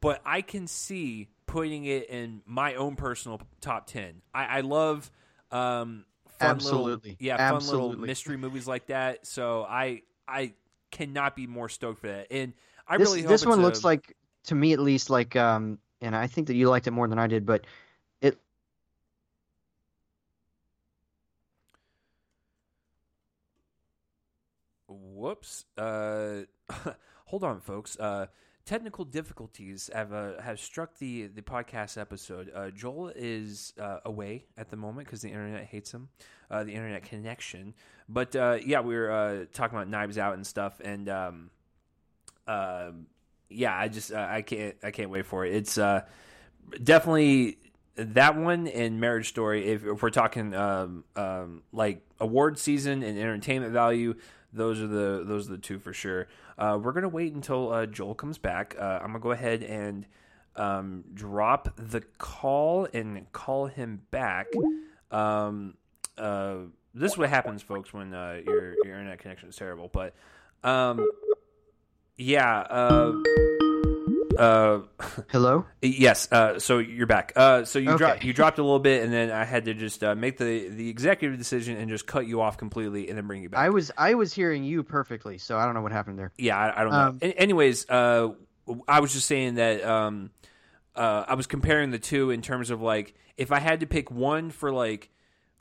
but I can see putting it in my own personal top ten. I, I love. Um, fun Absolutely. little yeah, Absolutely. fun little mystery movies like that. So I I cannot be more stoked for that. And I this, really this one a, looks like to me at least like um and I think that you liked it more than I did, but it Whoops. Uh hold on folks. Uh technical difficulties have uh, have struck the the podcast episode. Uh, Joel is uh, away at the moment because the internet hates him, uh, the internet connection. But uh, yeah, we were uh, talking about Knives Out and stuff, and um, uh, yeah, I just I can't I can't wait for it. It's definitely that one and Marriage Story. If, if we're talking um, um, like award season and entertainment value, those are the those are the two for sure. Uh, we're gonna wait until uh, Joel comes back. Uh, I'm gonna go ahead and um, drop the call and call him back. Um, uh, this is what happens, folks, when uh, your your internet connection is terrible. But um, yeah. Uh, Hello. yes. Uh, so you're back. Uh, so you Okay. dropped you dropped a little bit, and then I had to just uh, make the the executive decision and just cut you off completely, and then bring you back. I was I was hearing you perfectly, so I don't know what happened there. Yeah, I, I don't know. Um, An- anyways, uh, I was just saying that um, uh, I was comparing the two in terms of like if I had to pick one for like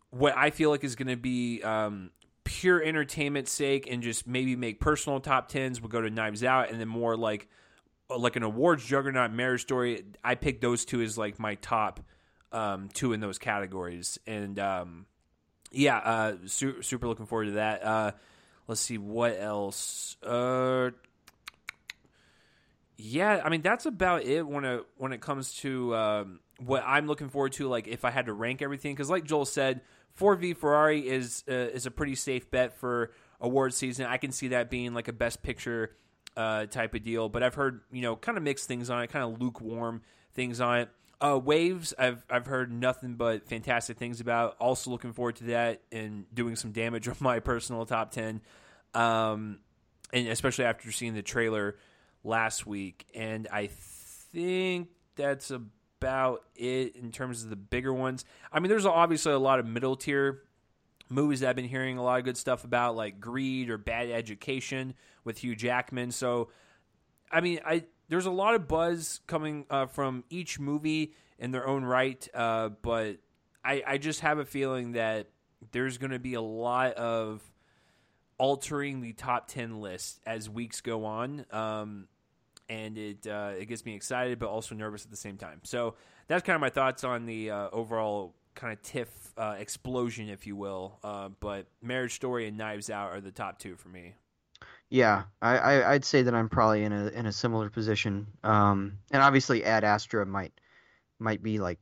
what I feel like is going to be um, pure entertainment sake and just maybe make personal top tens, would go to Knives Out, and then more like like an awards juggernaut, Marriage Story. I picked those two as like my top um, two in those categories, and um, yeah, uh, su- super looking forward to that. Uh, let's see what else. Uh, yeah, I mean that's about it when it when it comes to um, what I'm looking forward to. Like if I had to rank everything, because like Joel said, Ford v Ferrari is uh, is a pretty safe bet for award season. I can see that being like a best picture uh, type of deal. But I've heard you know kind of mixed things on it, kind of lukewarm things on it. Uh, Waves, I've I've heard nothing but fantastic things about. Also looking forward to that and doing some damage on my personal top ten, um, and especially after seeing the trailer last week. And I think that's about it in terms of the bigger ones. I mean, there's obviously a lot of middle tier movies that I've been hearing a lot of good stuff about, like Greed or Bad Education with Hugh Jackman. So, I mean, I there's a lot of buzz coming uh, from each movie in their own right, uh, but I, I just have a feeling that there's going to be a lot of altering the top 10 list as weeks go on. Um, and it uh, it gets me excited, but also nervous at the same time. So that's kind of my thoughts on the uh, overall kind of TIFF uh, explosion, if you will. Uh, but Marriage Story and Knives Out are the top two for me. Yeah, I, I I'd say that I'm probably in a in a similar position. Um, and obviously Ad Astra might might be like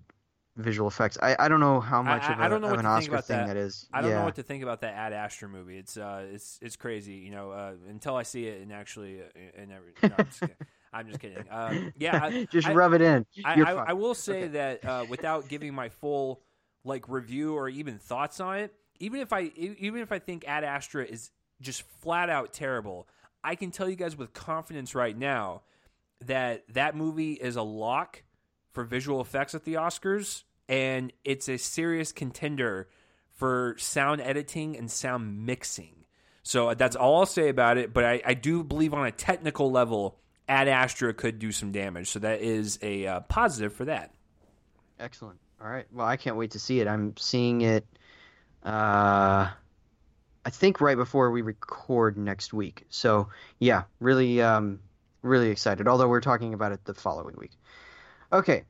visual effects. I, I don't know how much I- of, I a, don't know what an Oscar thing that. that is. I don't yeah. know what to think about that Ad Astra movie. It's uh, it's it's crazy, you know. Uh, until I see it and actually, uh, and every, no, I'm just kidding. I'm just kidding. Um, yeah, I, Just I- rub it in. I, I. I will say Okay. that uh, without giving my full like review or even thoughts on it, even if I even if I think Ad Astra is just flat out terrible, I can tell you guys with confidence right now that that movie is a lock for visual effects at the Oscars, and it's a serious contender for sound editing and sound mixing. So uh, that's all I'll say about it. But I, I do believe on a technical level, Ad Astra could do some damage. So that is a uh, positive for that. Excellent. All right. Well, I can't wait to see it. I'm seeing it. Uh, I think right before we record next week. So yeah, really, um, really excited. Although we're talking about it the following week. Okay,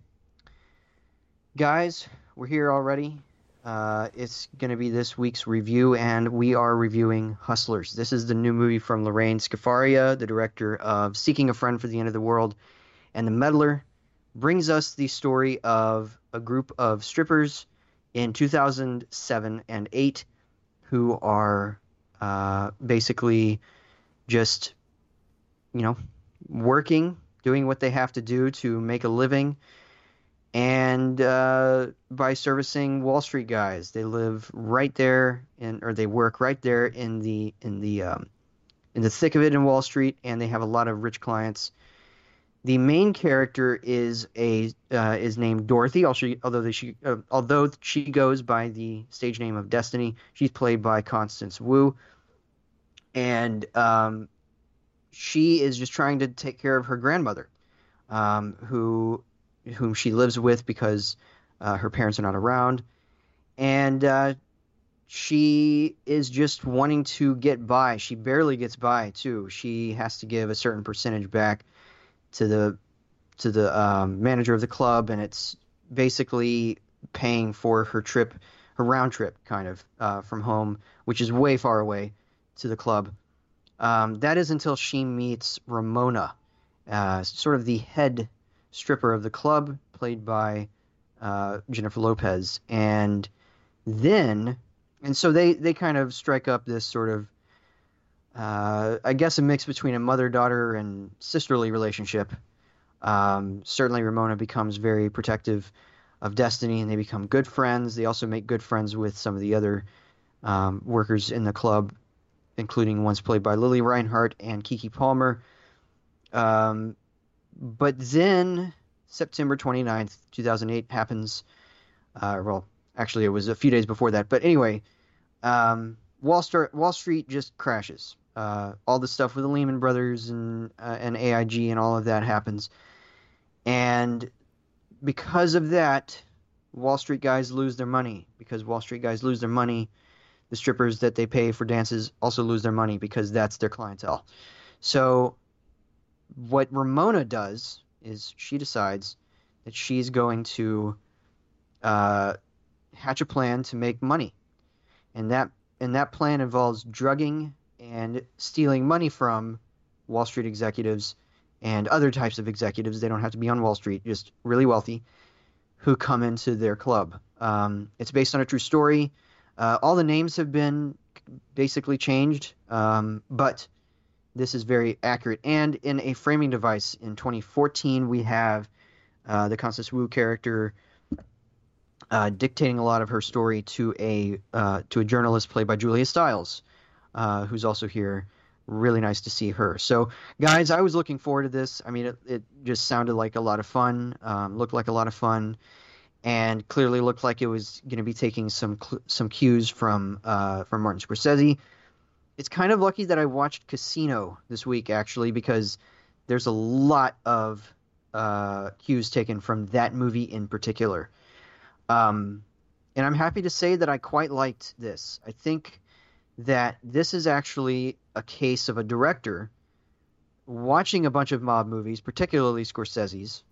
guys, we're here already. Uh, it's going to be this week's review, and we are reviewing Hustlers. This is the new movie from Lorene Scafaria, the director of Seeking a Friend for the End of the World, and The Meddler. Brings us the story of a group of strippers in 2007 and 8 who are uh, basically just, you know, working, doing what they have to do to make a living, and uh, by servicing Wall Street guys. They live right there, in, or they work right there in the in the um, in the thick of it in Wall Street, and they have a lot of rich clients. The main character is a uh, is named Dorothy. Although she uh, although she goes by the stage name of Destiny, she's played by Constance Wu, and um, she is just trying to take care of her grandmother, um, who whom she lives with because uh, her parents are not around, and uh, she is just wanting to get by. She barely gets by too. She has to give a certain percentage back to the to the um, manager of the club, and it's basically paying for her trip, her round trip, kind of uh, from home, which is way far away, to the club. Um, that is until she meets Ramona, uh, sort of the head stripper of the club, played by uh, Jennifer Lopez, and then, and so they they kind of strike up this sort of, uh, I guess, a mix between a mother daughter and sisterly relationship. Um, certainly, Ramona becomes very protective of Destiny, and they become good friends. They also make good friends with some of the other um, workers in the club, including ones played by Lili Reinhart and Keke Palmer. Um, but then September 29th, 2008 happens. Uh, well, actually, it was a few days before that. But anyway, um, Wall, Wall Street just crashes. Uh, all the stuff with the Lehman Brothers and uh, and AIG and all of that happens, and because of that, Wall Street guys lose their money. Because Wall Street guys lose their money, the strippers that they pay for dances also lose their money because that's their clientele. So, what Ramona does is she decides that she's going to uh, hatch a plan to make money, and that and that plan involves drugging and stealing money from Wall Street executives and other types of executives. They don't have to be on Wall Street, just really wealthy, who come into their club. Um, it's based on a true story. Uh, all the names have been basically changed, um, but this is very accurate. And in a framing device in 2014, we have uh, the Constance Wu character uh, dictating a lot of her story to a uh, to a journalist played by Julia Stiles, uh, who's also here. Really nice to see her. So, guys, I was looking forward to this. I mean, it, it just sounded like a lot of fun. Um, looked like a lot of fun, and clearly looked like it was going to be taking some some cues from uh, from Martin Scorsese it's kind of lucky that I watched Casino this week actually because there's a lot of uh, cues taken from that movie in particular. Um, and I'm happy to say that I quite liked this. I think that this is actually a case of a director watching a bunch of mob movies, particularly Scorsese's,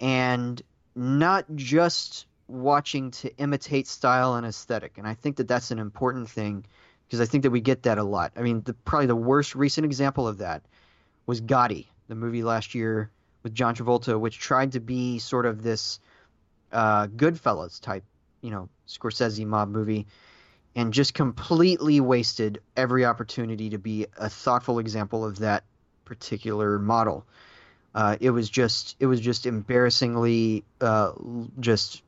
and not just watching to imitate style and aesthetic. And I think that that's an important thing because I think that we get that a lot. I mean, the, probably the worst recent example of that was Gotti, the movie last year with John Travolta, which tried to be sort of this uh, Goodfellas type, you know, Scorsese mob movie, and just completely wasted every opportunity to be a thoughtful example of that particular model. Uh, it was just it was just embarrassingly uh, just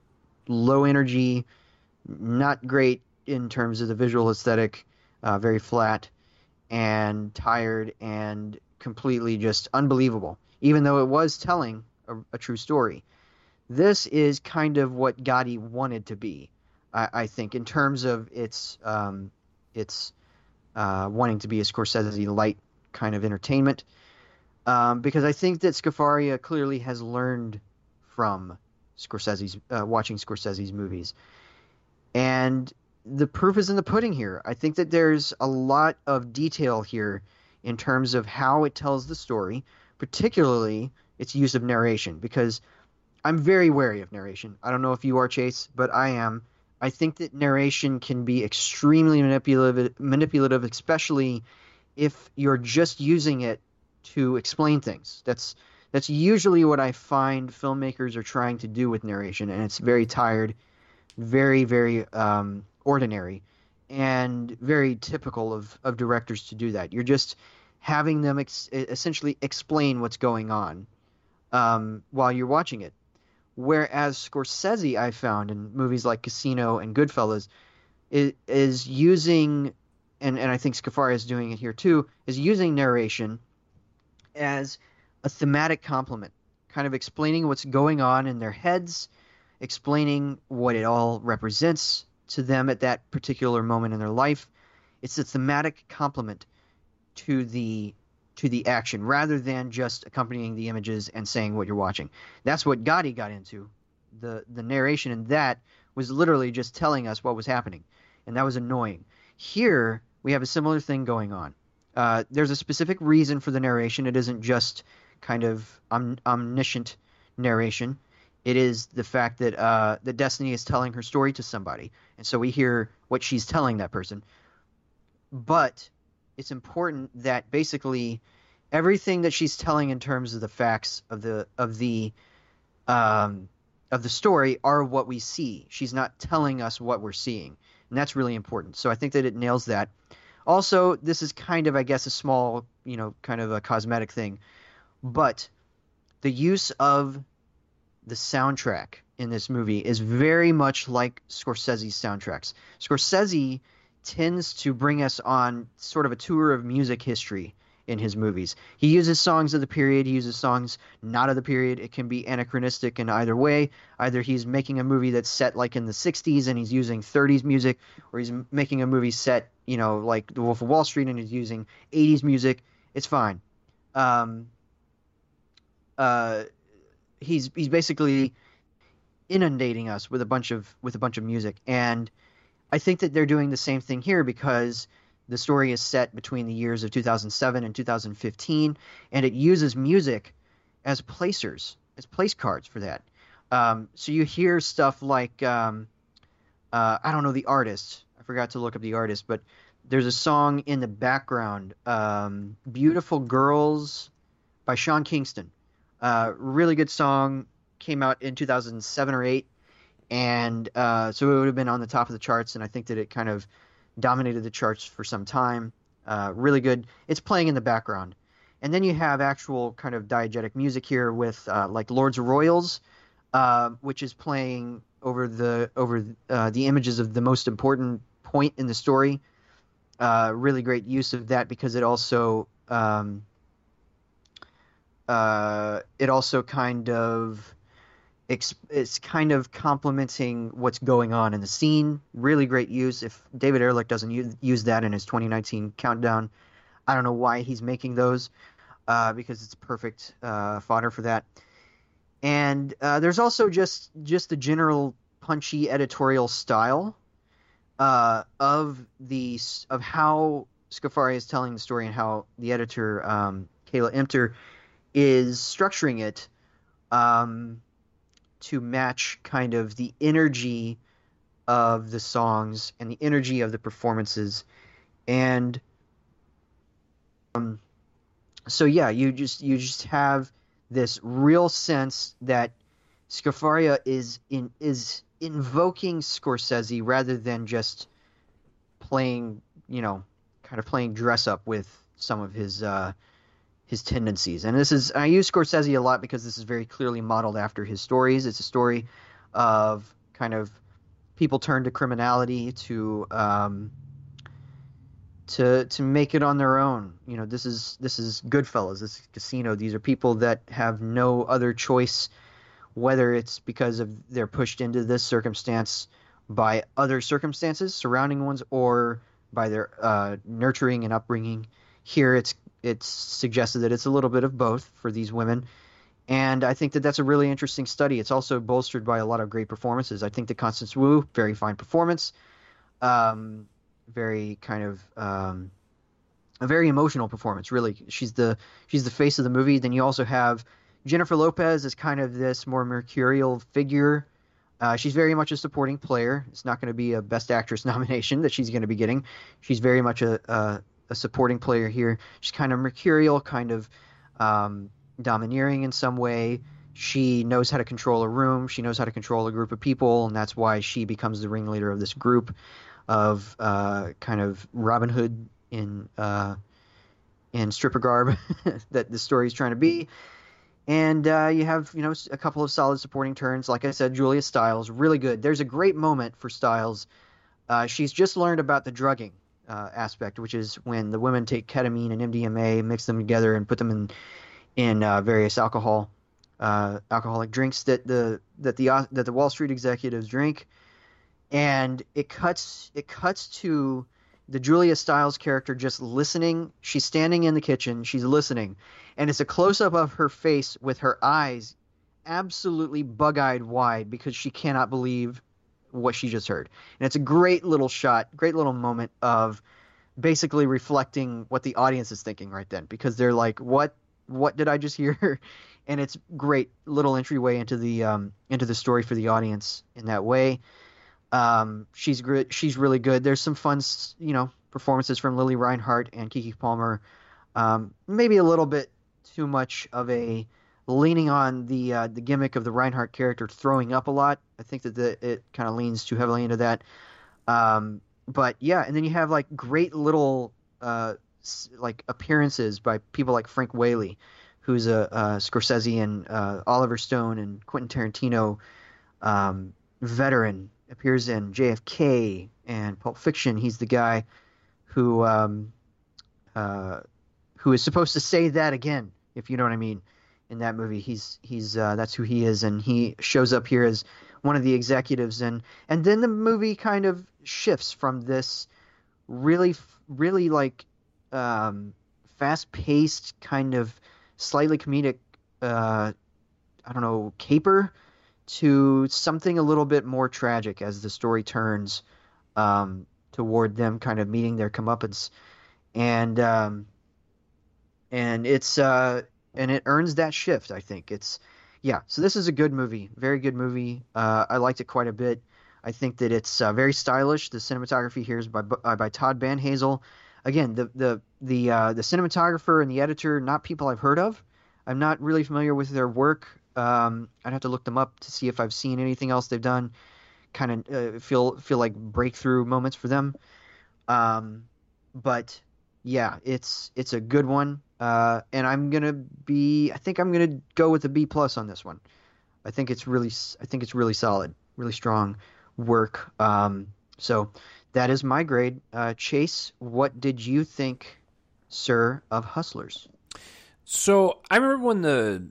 low energy, not great in terms of the visual aesthetic, uh, very flat and tired and completely just unbelievable, even though it was telling a, a true story. This is kind of what Gotti wanted to be, I, I think, in terms of its um, its uh, wanting to be a Scorsese light kind of entertainment. Um, because I think that Scafaria clearly has learned from Scorsese's uh, watching Scorsese's movies, and the proof is in the pudding here. I think that there's a lot of detail here in terms of how it tells the story, particularly its use of narration, because I'm very wary of narration. I don't know if you are, Chase, but I am. I think that narration can be extremely manipulative, manipulative, especially if you're just using it to explain things. That's that's usually what I find filmmakers are trying to do with narration, and it's very tired, very very um, ordinary and very typical of, of directors to do that. You're just having them ex- essentially explain what's going on um, while you're watching it. Whereas Scorsese, I found in movies like Casino and Goodfellas, is, is using, and, and I think Scafaria is doing it here too, is using narration as a thematic complement, kind of explaining what's going on in their heads, explaining what it all represents, to them at that particular moment in their life. It's a thematic complement to the to the action rather than just accompanying the images and saying what you're watching. That's what Gotti got into. The the narration in that was literally just telling us what was happening, and that was annoying. Here we have a similar thing going on. Uh, there's a specific reason for the narration. It isn't just kind of om- omniscient narration. It is the fact that uh, that Destiny is telling her story to somebody, and so we hear what she's telling that person. But it's important that basically everything that she's telling in terms of the facts of the of the um, of the story are what we see. She's not telling us what we're seeing, and that's really important. So I think that it nails that. Also, this is kind of, I guess, a small, you know, kind of a cosmetic thing, but the use of the soundtrack in this movie is very much like Scorsese's soundtracks. Scorsese tends to bring us on sort of a tour of music history in his movies. He uses songs of the period, he uses songs not of the period. It can be anachronistic in either way. Either he's making a movie that's set like in the 60s and he's using 30s music, or he's making a movie set, you know, like The Wolf of Wall Street and he's using 80s music. It's fine. Um, uh, he's he's basically inundating us with a bunch of with a bunch of music and I think that they're doing the same thing here because the story is set between the years of 2007 and 2015, and it uses music as placers, as place cards for that. Um, so you hear stuff like, um, uh, I don't know the artist. I forgot to look up the artist, but there's a song in the background, um, "Beautiful Girls" by Sean Kingston. Uh, really good song. Came out in 2007 or eight, and uh, so it would have been on the top of the charts. And I think that it kind of dominated the charts for some time. Uh, really good. It's playing in the background, and then you have actual kind of diegetic music here with uh, like Lorde's Royals, uh, which is playing over the over uh, the images of the most important point in the story. Uh, really great use of that because it also um, it also kind of it's kind of complementing what's going on in the scene. Really great use. If David Ehrlich doesn't use, use that in his 2019 countdown, I don't know why he's making those uh, because it's perfect uh, fodder for that. And uh, there's also just just the general punchy editorial style uh, of the of how Scafaria is telling the story and how the editor um, Kayla Emter is structuring it. Um, to match kind of the energy of the songs and the energy of the performances. And um, so yeah you just you just have this real sense that Scafaria is in is invoking Scorsese rather than just playing you know kind of playing dress up with some of his uh, his tendencies. And this is I use Scorsese a lot because this is very clearly modeled after his stories. It's a story of kind of people turn to criminality to um, to to make it on their own. You know, this is this is Goodfellas. This is Casino. These are people that have no other choice, whether it's because of they're pushed into this circumstance by other circumstances, surrounding ones, or by their uh, nurturing and upbringing. Here, it's it's suggested that it's a little bit of both for these women. And I think that that's a really interesting study. It's also bolstered by a lot of great performances. I think that Constance Wu, very fine performance, um, very kind of um, a very emotional performance. Really, she's the she's the face of the movie. Then you also have Jennifer Lopez as kind of this more mercurial figure. Uh, she's very much a supporting player. It's not going to be a Best Actress nomination that she's going to be getting. She's very much a, a a supporting player here. She's kind of mercurial, kind of um, domineering in some way. She knows how to control a room. She knows how to control a group of people, and that's why she becomes the ringleader of this group of uh, kind of Robin Hood in uh, in stripper garb that the story is trying to be. And uh, you have, you know, a couple of solid supporting turns. Like I said, Julia Stiles, really good. There's a great moment for Stiles. Uh, she's just learned about the drugging uh, aspect, which is when the women take ketamine and MDMA, mix them together, and put them in in uh, various alcohol uh, alcoholic drinks that the that the uh, that the Wall Street executives drink, and it cuts it cuts to the Julia Stiles character just listening. She's standing in the kitchen, she's listening, and it's a close up of her face with her eyes absolutely bug eyed wide because she cannot believe what she just heard. And it's a great little shot, great little moment of basically reflecting what the audience is thinking right then because they're like, what what did I just hear? and it's great little entryway into the um, into the story for the audience in that way. Um, she's great. She's really good. There's some fun, you know, performances from Lily Reinhart and Keke Palmer. Um, maybe a little bit too much of a leaning on the uh, the gimmick of the Reinhart character throwing up a lot. I think that the, it kind of leans too heavily into that. Um, but yeah, and then you have like great little uh, like appearances by people like Frank Whaley, who's a, a Scorsese and uh, Oliver Stone and Quentin Tarantino um, veteran, appears in JFK and Pulp Fiction. He's the guy who um, uh, who is supposed to say that again, if you know what I mean. In that movie, he's he's uh, that's who he is, and he shows up here as one of the executives, and and then the movie kind of shifts from this really really like um, fast paced kind of slightly comedic uh, I don't know caper to something a little bit more tragic as the story turns um, toward them kind of meeting their comeuppance, and um, and it's uh, and it earns that shift. I think it's yeah. So this is a good movie, very good movie. Uh, I liked it quite a bit. I think that it's uh, very stylish. The cinematography here is by by, by Todd Banhazl. Again, the the the uh, the cinematographer and the editor, not people I've heard of. I'm not really familiar with their work. Um, I'd have to look them up to see if I've seen anything else they've done. Kind of uh, feel feel like breakthrough moments for them. Um, but yeah, it's it's a good one. Uh, and I'm gonna be. I think I'm gonna go with a B plus on this one. I think it's really. I think it's really solid, really strong work. Um, so that is my grade. Uh, Chase, what did you think, sir, of Hustlers? So I remember when the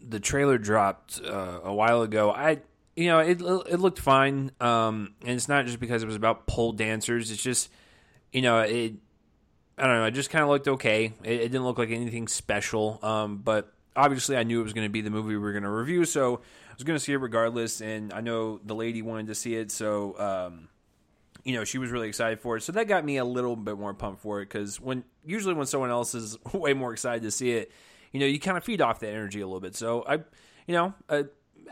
the trailer dropped uh, a while ago. I you know it it looked fine, um, and it's not just because it was about pole dancers. It's just you know it I don't know. It just kind of looked okay. It, it, didn't look like anything special. Um, but obviously, I knew it was going to be the movie we were going to review, so I was going to see it regardless. And I know the lady wanted to see it, so um, you know she was really excited for it. So that got me a little bit more pumped for it because when usually when someone else is way more excited to see it, you know, you kind of feed off that energy a little bit. So I, you know. Uh,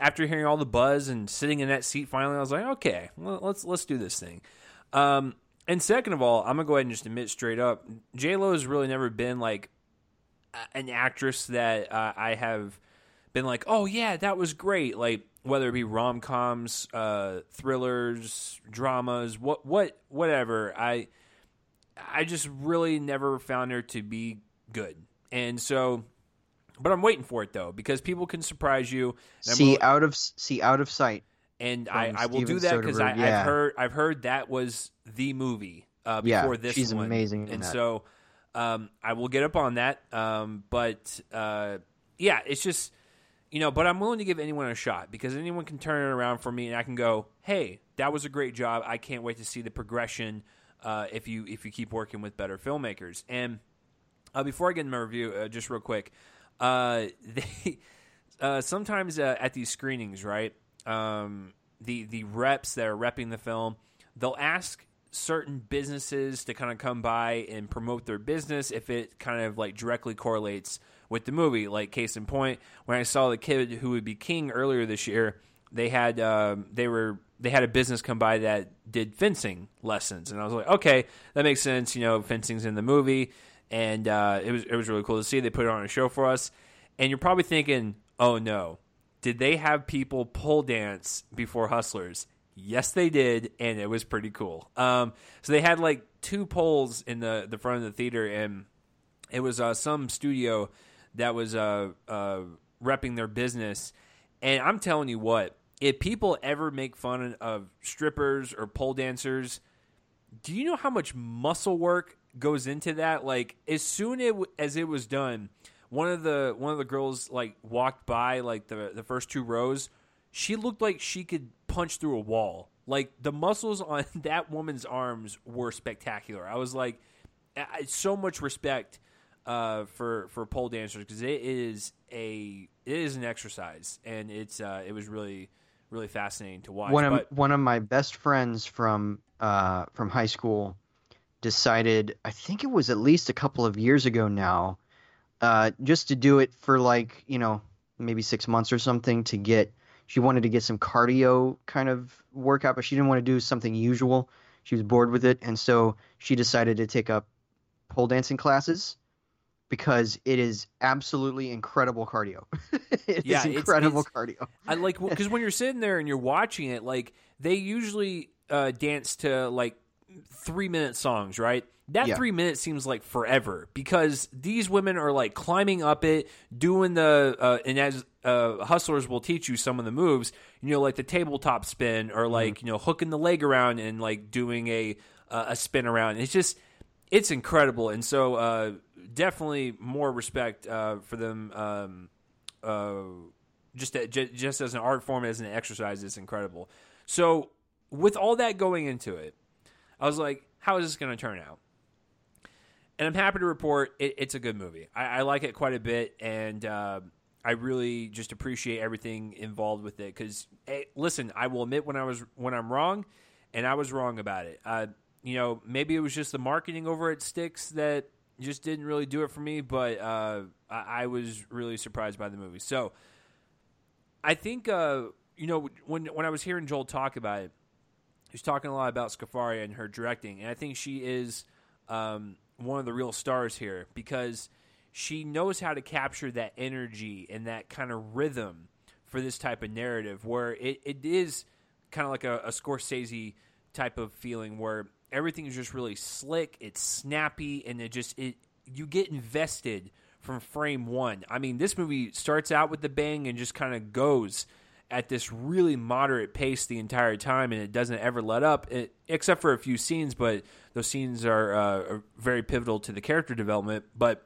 after hearing all the buzz and sitting in that seat finally, I was like, okay, well, let's let's do this thing. Um, and second of all, I'm gonna go ahead and just admit straight up, J Lo has really never been like an actress that uh, I have been like, oh yeah, that was great. Like whether it be rom coms, uh, thrillers, dramas, what what whatever. I I just really never found her to be good, and so. But I'm waiting for it though because people can surprise you. See out of see out of sight and I, I, will do that because yeah. I've heard I've heard that was the movie uh, before yeah, this she's one. amazing, and so um, I will get up on that. Um, but uh, yeah, it's just you know, but I'm willing to give anyone a shot because anyone can turn it around for me, and I can go, hey, that was a great job. I can't wait to see the progression uh, if you if you keep working with better filmmakers. And uh, before I get in my review, uh, just real quick, uh, they sometimes at these screenings, right? Um, the the reps that are repping the film, they'll ask certain businesses to kind of come by and promote their business if it kind of like directly correlates with the movie. Like case in point, when I saw the kid who would be king earlier this year, they had um, they were they had a business come by that did fencing lessons, and I was like, okay, that makes sense. You know, fencing's in the movie, and uh, it was it was really cool to see. They put it on a show for us, and you're probably thinking, oh no, did they have people pole dance before Hustlers? Yes, they did, and it was pretty cool. Um, so they had like two poles in the the front of the theater, and it was uh, some studio that was uh, uh, repping their business. And I'm telling you what, if people ever make fun of strippers or pole dancers, do you know how much muscle work goes into that? Like as soon as it was done, one of the one of the girls like walked by like the the first two rows. She looked like she could punch through a wall. Like the muscles on that woman's arms were spectacular. I was like, I, so much respect uh, for for pole dancers because it is a it is an exercise and it's uh, it was really really fascinating to watch. One of but, one of my best friends from uh, from high school decided I think it was at least a couple of years ago now uh, just to do it for like you know maybe six months or something to get. She wanted to get some cardio kind of workout, but she didn't want to do something usual. She was bored with it, and so she decided to take up pole dancing classes because it is absolutely incredible cardio. it Yeah, is it's- incredible it's- cardio. I like because when you're sitting there and you're watching it, like they usually uh, dance to like three minute songs, right? That Yeah. three minutes seems like forever because these women are like climbing up it, doing the uh, and as uh, hustlers will teach you some of the moves, you know, like the tabletop spin or like you know hooking the leg around and like doing a uh, a spin around. It's just it's incredible, and so uh, definitely more respect uh, for them. Um, uh, just just just as an art form, as an exercise, it's incredible. So with all that going into it, I was like, how is this going to turn out? And I'm happy to report it, it's a good movie. I, I like it quite a bit, and uh, I really just appreciate everything involved with it. Because hey, listen, I will admit when I was when I'm wrong, and I was wrong about it. Uh, you know, maybe it was just the marketing over at STX that just didn't really do it for me. But uh, I, I was really surprised by the movie. So I think uh, you know when when I was hearing Joel talk about it, was talking a lot about Scafaria and her directing, and I think she is um, one of the real stars here because she knows how to capture that energy and that kind of rhythm for this type of narrative, where it, it is kind of like a, a Scorsese type of feeling where everything is just really slick, it's snappy, and it just it you get invested from frame one. I mean, this movie starts out with the bang and just kind of goes at this really moderate pace the entire time, and it doesn't ever let up, it, except for a few scenes. But those scenes are, uh, are very pivotal to the character development. But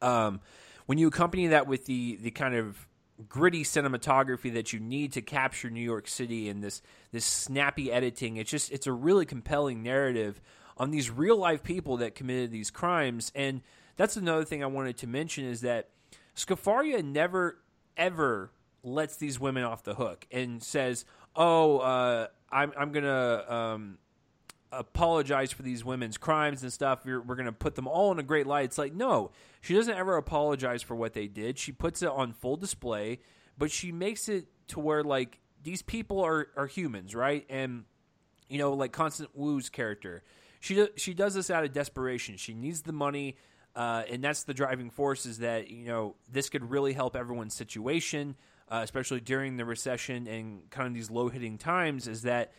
um, when you accompany that with the the kind of gritty cinematography that you need to capture New York City and this this snappy editing, it's just it's a really compelling narrative on these real life people that committed these crimes. And that's another thing I wanted to mention is that Scafaria never ever lets these women off the hook and says, "Oh, uh, I'm I'm gonna." Um, apologize for these women's crimes and stuff. We're, we're going to put them all in a great light. It's like, no, she doesn't ever apologize for what they did. She puts it on full display, but she makes it to where, like, these people are, are humans, right? And, you know, like Constance Wu's character, she, she does this out of desperation. She needs the money. Uh, and that's the driving force is that, you know, this could really help everyone's situation, uh, especially during the recession and kind of these low hitting times, is that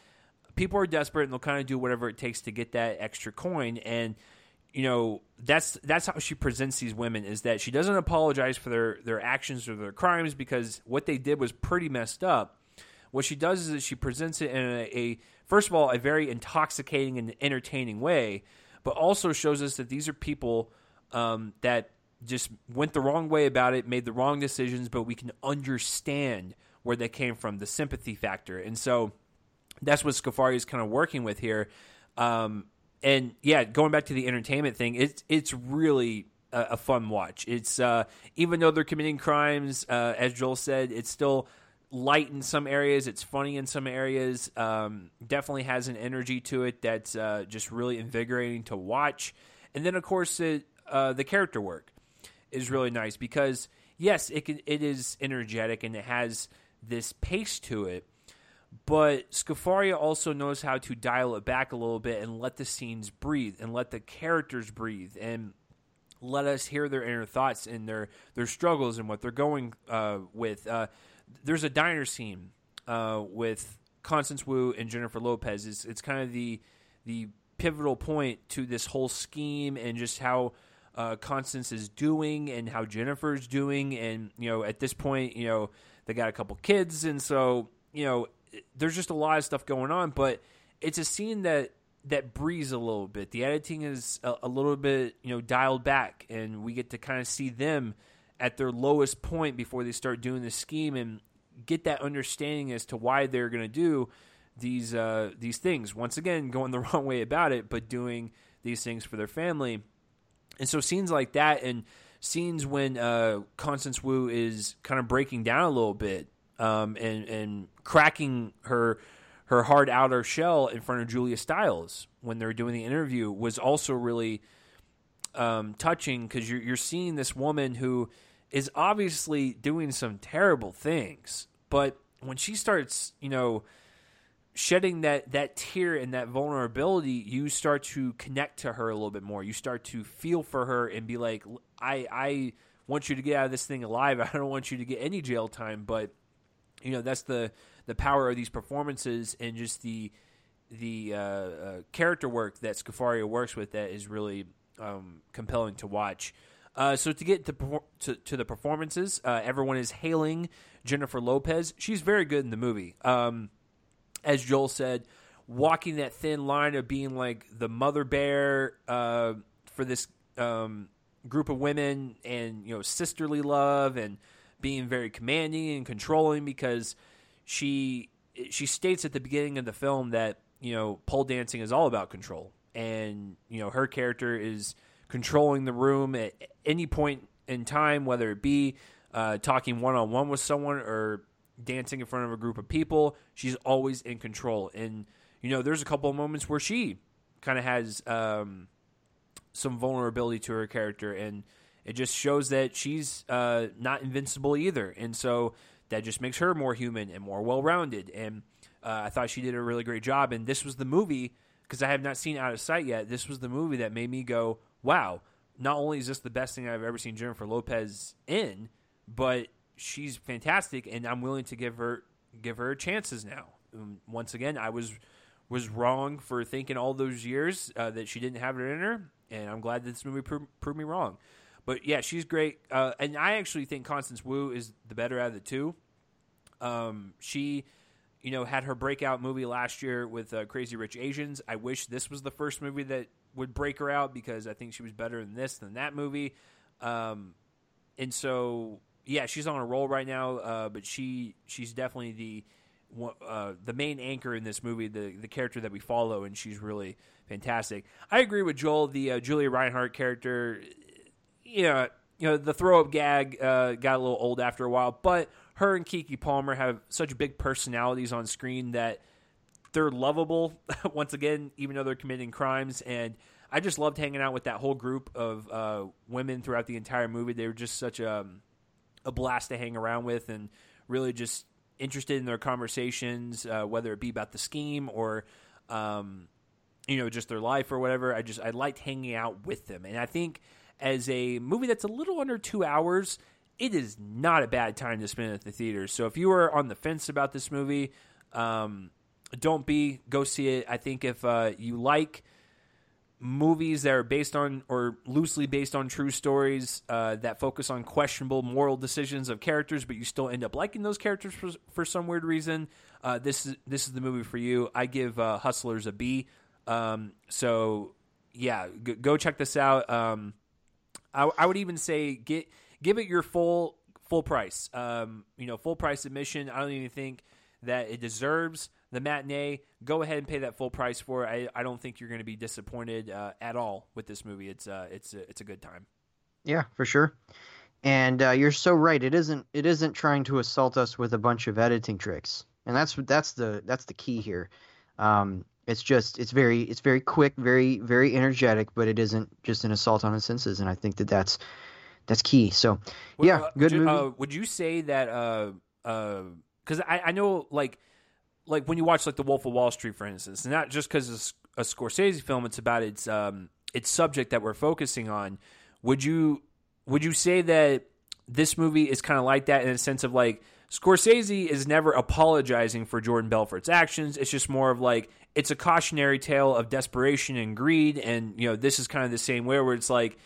people are desperate and they'll kind of do whatever it takes to get that extra coin. And you know that's that's how she presents these women is that she doesn't apologize for their their actions or their crimes because what they did was pretty messed up. What she does is that she presents it in a, a first of all a very intoxicating and entertaining way but also shows us that these are people um, that just went the wrong way about it made the wrong decisions but we can understand where they came from the sympathy factor and so that's what Scafaria is kind of working with here. Um, and yeah, going back to the entertainment thing, it's it's really a, a fun watch. It's uh, even though they're committing crimes, uh, as Joel said, it's still light in some areas. It's funny in some areas. Um, definitely has an energy to it that's uh, just really invigorating to watch. And then of course it, uh, the character work is really nice because yes, it can, it is energetic and it has this pace to it but Scafaria also knows how to dial it back a little bit and let the scenes breathe and let the characters breathe and let us hear their inner thoughts and their their struggles and what they're going uh, with. Uh, there's a diner scene uh, with Constance Wu and Jennifer Lopez. It's, it's kind of the the pivotal point to this whole scheme and just how uh, Constance is doing and how Jennifer's doing. And you know, at this point, you know, they got a couple kids, and so you know, there's just a lot of stuff going on. But it's a scene that that breathes a little bit. The editing is a, a little bit you know dialed back, and we get to kind of see them at their lowest point before they start doing the scheme and get that understanding as to why they're going to do these uh, these things. Once again, going the wrong way about it, but doing these things for their family. And so scenes like that, and scenes when uh, Constance Wu is kind of breaking down a little bit um, and and cracking her her hard outer shell in front of Julia Stiles when they're doing the interview was also really um, touching because you're you're seeing this woman who is obviously doing some terrible things, but when she starts, you know, shedding that that tear and that vulnerability, you start to connect to her a little bit more. You start to feel for her and be like, I I want you to get out of this thing alive. I don't want you to get any jail time, but you know that's the the power of these performances and just the the uh, uh, character work that Scafaria works with that is really um, compelling to watch. Uh, so to get to, to, to the performances, uh, everyone is hailing Jennifer Lopez. She's very good in the movie. Um, as Joel said, walking that thin line of being like the mother bear uh, for this um, group of women, and you know sisterly love, and being very commanding and controlling because she she states at the beginning of the film that you know pole dancing is all about control, and you know her character is controlling the room at any point in time, whether it be uh, talking one on one with someone or dancing in front of a group of people. She's always in control, and you know there's a couple of moments where she kind of has um, some vulnerability to her character, and it just shows that she's uh, not invincible either, and so that just makes her more human and more well rounded. And uh, I thought she did a really great job, and this was the movie because I have not seen Out of Sight yet. This was the movie that made me go, "Wow!" Not only is this the best thing I've ever seen Jennifer Lopez in, but she's fantastic, and I'm willing to give her give her chances now. Um, once again, I was was wrong for thinking all those years uh, that she didn't have it in her, and I'm glad this movie pro- proved me wrong. But yeah, she's great, uh, and I actually think Constance Wu is the better out of the two. Um, she, you know, had her breakout movie last year with uh, Crazy Rich Asians. I wish this was the first movie that would break her out because I think she was better in this than that movie. Um, and so yeah, she's on a roll right now, uh, but she she's definitely the uh, the main anchor in this movie, the the character that we follow, and she's really fantastic. I agree with Joel. The uh, Julia Reinhart character, you know, you know, the throw up gag uh, got a little old after a while, but her and Keke Palmer have such big personalities on screen that they're lovable. once again, even though they're committing crimes, and I just loved hanging out with that whole group of uh, women throughout the entire movie. They were just such a um, a blast to hang around with and really just interested in their conversations, uh, whether it be about the scheme or, um, you know, just their life or whatever. I just I liked hanging out with them, and I think as a movie that's a little under two hours, it is not a bad time to spend at the theater. So if you are on the fence about this movie, um, don't be. Go see it. I think if uh, you like movies that are based on or loosely based on true stories uh, that focus on questionable moral decisions of characters, but you still end up liking those characters for, for some weird reason. Uh, this is this is the movie for you. I give uh, Hustlers a B. Um, so yeah, g- go check this out. Um, I, I, would even say get give it your full full price. Um, you know, full price admission. I don't even think that it deserves the matinee, go ahead and pay that full price for it. I, I don't think you're going to be disappointed uh, at all with this movie. It's uh, it's a, it's a good time. Yeah, for sure. And uh, you're so right. It isn't it isn't trying to assault us with a bunch of editing tricks, and that's that's the that's the key here. Um, it's just it's very it's very quick, very very energetic, but it isn't just an assault on the senses. And I think that that's that's key. So yeah, uh, good movie. Uh, would you say that? Because uh, I I know like like when you watch like The Wolf of Wall Street, for instance, not just because it's a Scorsese film, it's about its um, its subject that we're focusing on. Would you would you say that this movie is kind of like that in a sense of like Scorsese is never apologizing for Jordan Belfort's actions. It's just more of like it's a cautionary tale of desperation and greed, and you know this is kind of the same way where it's like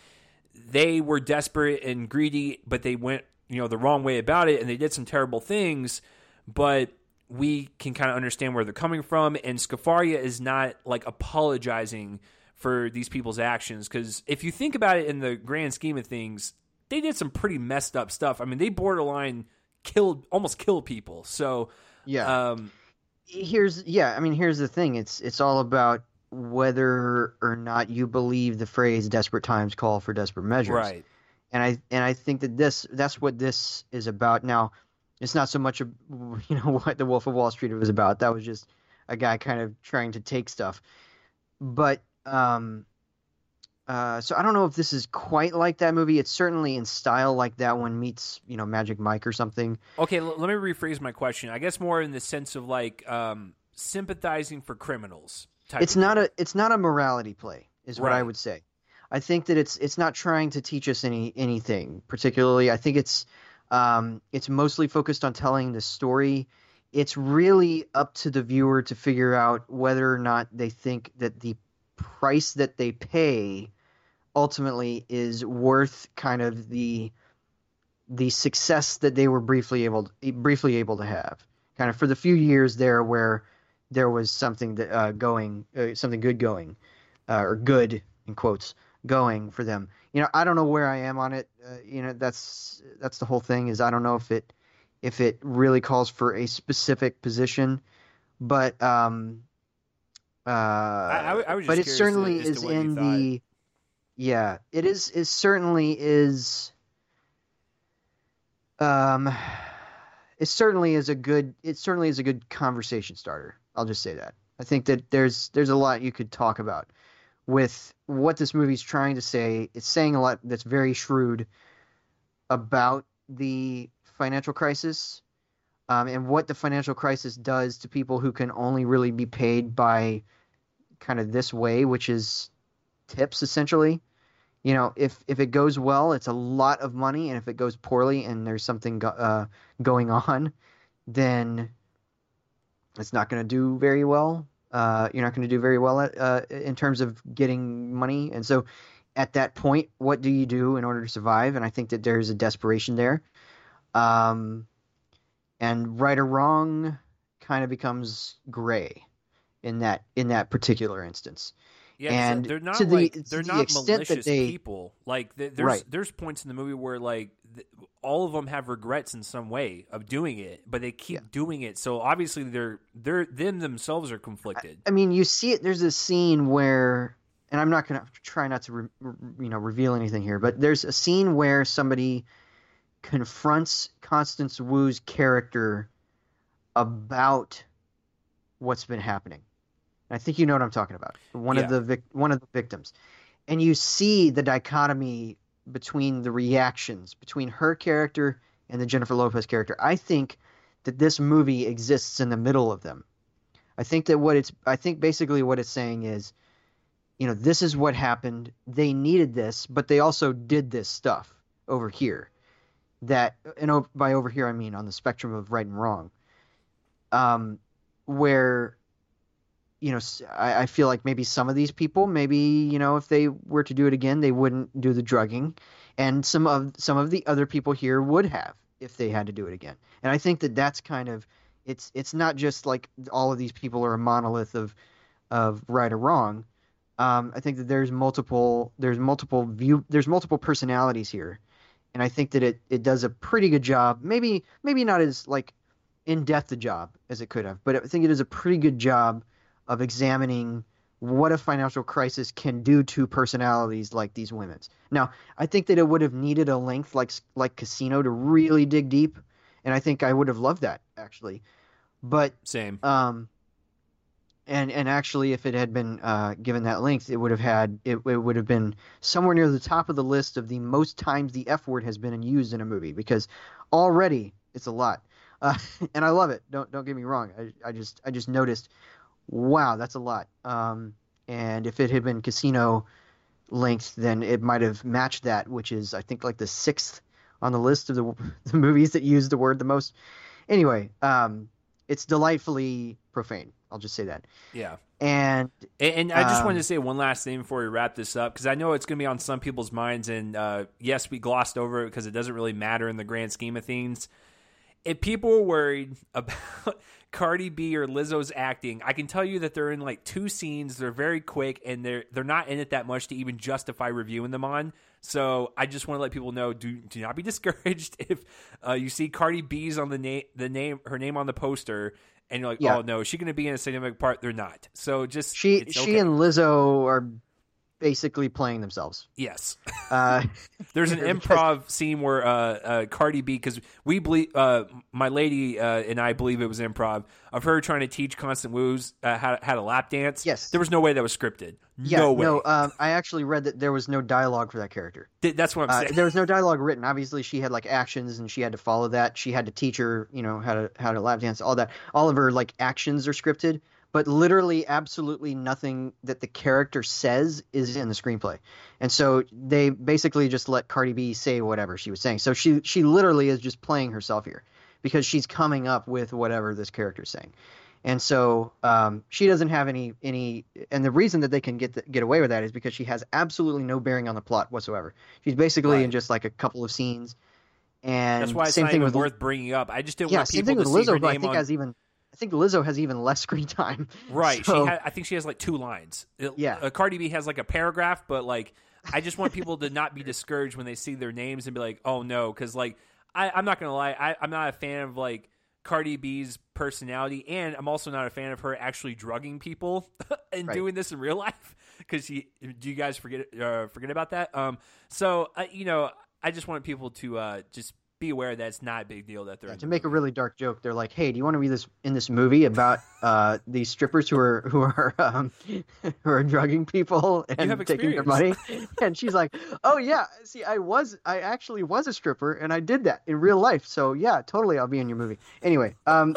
they were desperate and greedy, but they went you know the wrong way about it, and they did some terrible things, but we can kind of understand where they're coming from. And Scafaria is not like apologizing for these people's actions because if you think about it in the grand scheme of things, they did some pretty messed up stuff. I mean, they borderline killed, almost killed people. So yeah. Um, here's yeah. I mean, here's the thing. It's it's all about whether or not you believe the phrase "desperate times call for desperate measures." Right. And I and I think that this that's what this is about. Now, it's not so much, a, you know, what the Wolf of Wall Street was about. That was just a guy kind of trying to take stuff. But um, Uh, so I don't know if this is quite like that movie. It's certainly in style like that one meets, you know, Magic Mike or something. Okay, l- let me rephrase my question. I guess more in the sense of like um, sympathizing for criminals. It's not deal. a it's not a morality play, is what I would say. I think that it's it's not trying to teach us any anything particularly. I think it's um, it's mostly focused on telling the story. It's really up to the viewer to figure out whether or not they think that the price that they pay ultimately is worth kind of the the success that they were briefly able briefly able to have. Kind of for the few years there where there was something that uh, going uh, something good going uh, or good in quotes going for them. You know, I don't know where I am on it. Uh, you know, that's that's the whole thing. Is I don't know if it if it really calls for a specific position, but um, uh, I, I was just but it certainly is in the yeah it is it certainly is um it certainly is a good it certainly is a good conversation starter i'll just say that i think that there's there's a lot you could talk about with what this movie's trying to say it's saying a lot that's very shrewd about the financial crisis um, and what the financial crisis does to people who can only really be paid by kind of this way, which is tips essentially. You know, if if it goes well, it's a lot of money, and if it goes poorly and there's something go, uh, going on, then it's not going to do very well. Uh, you're not going to do very well at, uh, in terms of getting money, and so at that point, what do you do in order to survive? And I think that there's a desperation there. Um, and right or wrong kind of becomes gray in that in that particular instance. Yeah, And they're not to the- like they're the not that malicious they- people. Like there's Right. there's points in the movie where like all of them have regrets in some way of doing it, but they keep Yeah. doing it. So obviously they're they're them themselves are conflicted. I mean, you see it. There's a scene where, and I'm not going to try not to, re- you know, reveal anything here, but there's a scene where somebody confronts Constance Wu's character about what's been happening. I think you know what I'm talking about. One Yeah. of the vic- one of the victims, and you see the dichotomy between the reactions between her character and the Jennifer Lopez character. I think that this movie exists in the middle of them. I think that what it's I think basically what it's saying is, you know, this is what happened. They needed this, but they also did this stuff over here. That and by over here I mean on the spectrum of right and wrong. Um, where, you know, I, I feel like maybe some of these people, maybe you know, if they were to do it again, they wouldn't do the drugging, and some of some of the other people here would have if they had to do it again. And I think that that's kind of it's it's not just like all of these people are a monolith of of right or wrong. Um, I think that there's multiple there's multiple view there's multiple personalities here, and I think that it it does a pretty good job. Maybe maybe not as like in depth a job as it could have, but I think it does a pretty good job of examining what a financial crisis can do to personalities like these women's. Now, I think that it would have needed a length like like Casino to really dig deep, and I think I would have loved that actually. But Same. um, and and actually, if it had been uh, given that length, it would have had it, it would have been somewhere near the top of the list of the most times the F word has been used in a movie because already it's a lot, uh, and I love it. Don't don't get me wrong. I, I just I just noticed, wow, that's a lot. Um, and if it had been Casino length, then it might have matched that, which is I think like the sixth on the list of the, the movies that use the word the most. Anyway, um, it's delightfully profane. I'll just say that. Yeah. And And, and I just Um, wanted to say one last thing before we wrap this up because I know it's going to be on some people's minds. And uh, yes, we glossed over it because it doesn't really matter in the grand scheme of things. If people are worried about Cardi B or Lizzo's acting, I can tell you that they're in like two scenes. They're very quick and they're they're not in it that much to even justify reviewing them on. So I just want to let people know: do do not be discouraged if uh, you see Cardi B's on the name the name her name on the poster. And you're like, Yeah. oh no, is she going to be in a significant part? They're not. So just she it's she and Lizzo are basically playing themselves. Yes. Uh, There's an improv scene where uh, uh, Cardi B, because we believe, uh, my lady uh, and I believe it was improv, of her trying to teach Constance Wu's uh, how, how to lap dance. Yes. There was no way that was scripted. yeah, no way. no. Um, I actually read that there was no dialogue for that character. Th- That's what I'm saying. there was no dialogue written. Obviously, she had like actions, and she had to follow that. She had to teach her, you know, how to how to lap dance, all that. All of her like actions are scripted, but literally, absolutely nothing that the character says is in the screenplay. And so they basically just let Cardi B say whatever she was saying. So she she literally is just playing herself here because she's coming up with whatever this character is saying. And so um, she doesn't have any any, and the reason that they can get the, get away with that is because she has absolutely no bearing on the plot whatsoever. She's basically in just like a couple of scenes, and That's why it's same not thing even with worth bringing up. I just didn't yeah, want same people thing to with see her Lizzo, who I name think on. has even think Lizzo has even less screen time. Right. So- she ha- I think she has like two lines. It- Yeah. Uh, Cardi B has like a paragraph, but like I just want people to not be discouraged when they see their names and be like, oh no, because like I, I'm not gonna lie, I, I'm not a fan of like Cardi B's personality, and I'm also not a fan of her actually drugging people and Right. doing this in real life. Because she, do you guys forget uh, forget about that? Um, so uh, you know, I just want people to uh, just be aware that it's not a big deal that they're in to make a really dark joke, they're like, "Hey, do you want to be this in this movie about uh, these strippers who are who are um, who are drugging people and taking their money?" And she's like, "Oh yeah, see, I was I actually was a stripper and I did that in real life. So yeah, totally, I'll be in your movie." Anyway, um,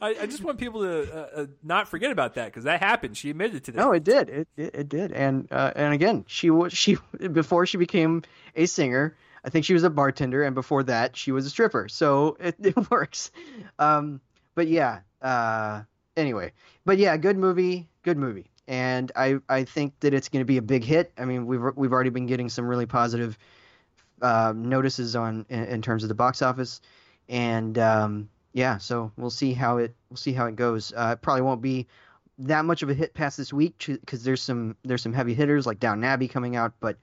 I, I just want people to uh, uh, not forget about that because that happened. She admitted to that. no, it did, it it, it did, and uh, and again, she was she before she became a singer. I think she was a bartender, and before that, she was a stripper. So it, it works. Um, but yeah. Uh, anyway, but yeah, good movie, good movie, and I I think that it's going to be a big hit. I mean, we've we've already been getting some really positive uh, notices on in, in terms of the box office, and um, yeah, so we'll see how it we'll see how it goes. Uh, it probably won't be that much of a hit past this week because there's some there's some heavy hitters like Downton Abbey coming out, but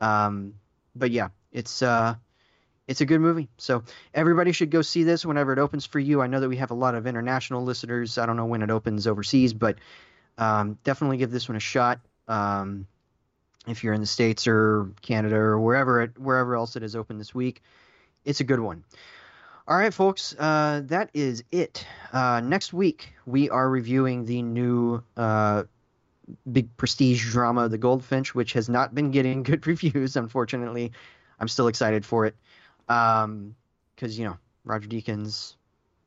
um, but yeah, it's uh, it's a good movie. So everybody should go see this whenever it opens for you. I know that we have a lot of international listeners. I don't know when it opens overseas, but um, definitely give this one a shot. Um, if you're in the states or Canada or wherever it wherever else it is open this week, it's a good one. All right, folks, uh, that is it. Uh, next week we are reviewing the new uh, big prestige drama, The Goldfinch, which has not been getting good reviews. Unfortunately, I'm still excited for it because you know Roger Deakins,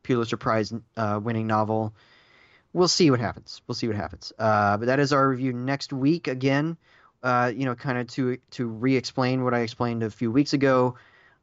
Pulitzer Prize uh, winning novel. We'll see what happens. We'll see what happens. Uh, but that is our review next week. Again, uh, you know, kind of to to re-explain what I explained a few weeks ago.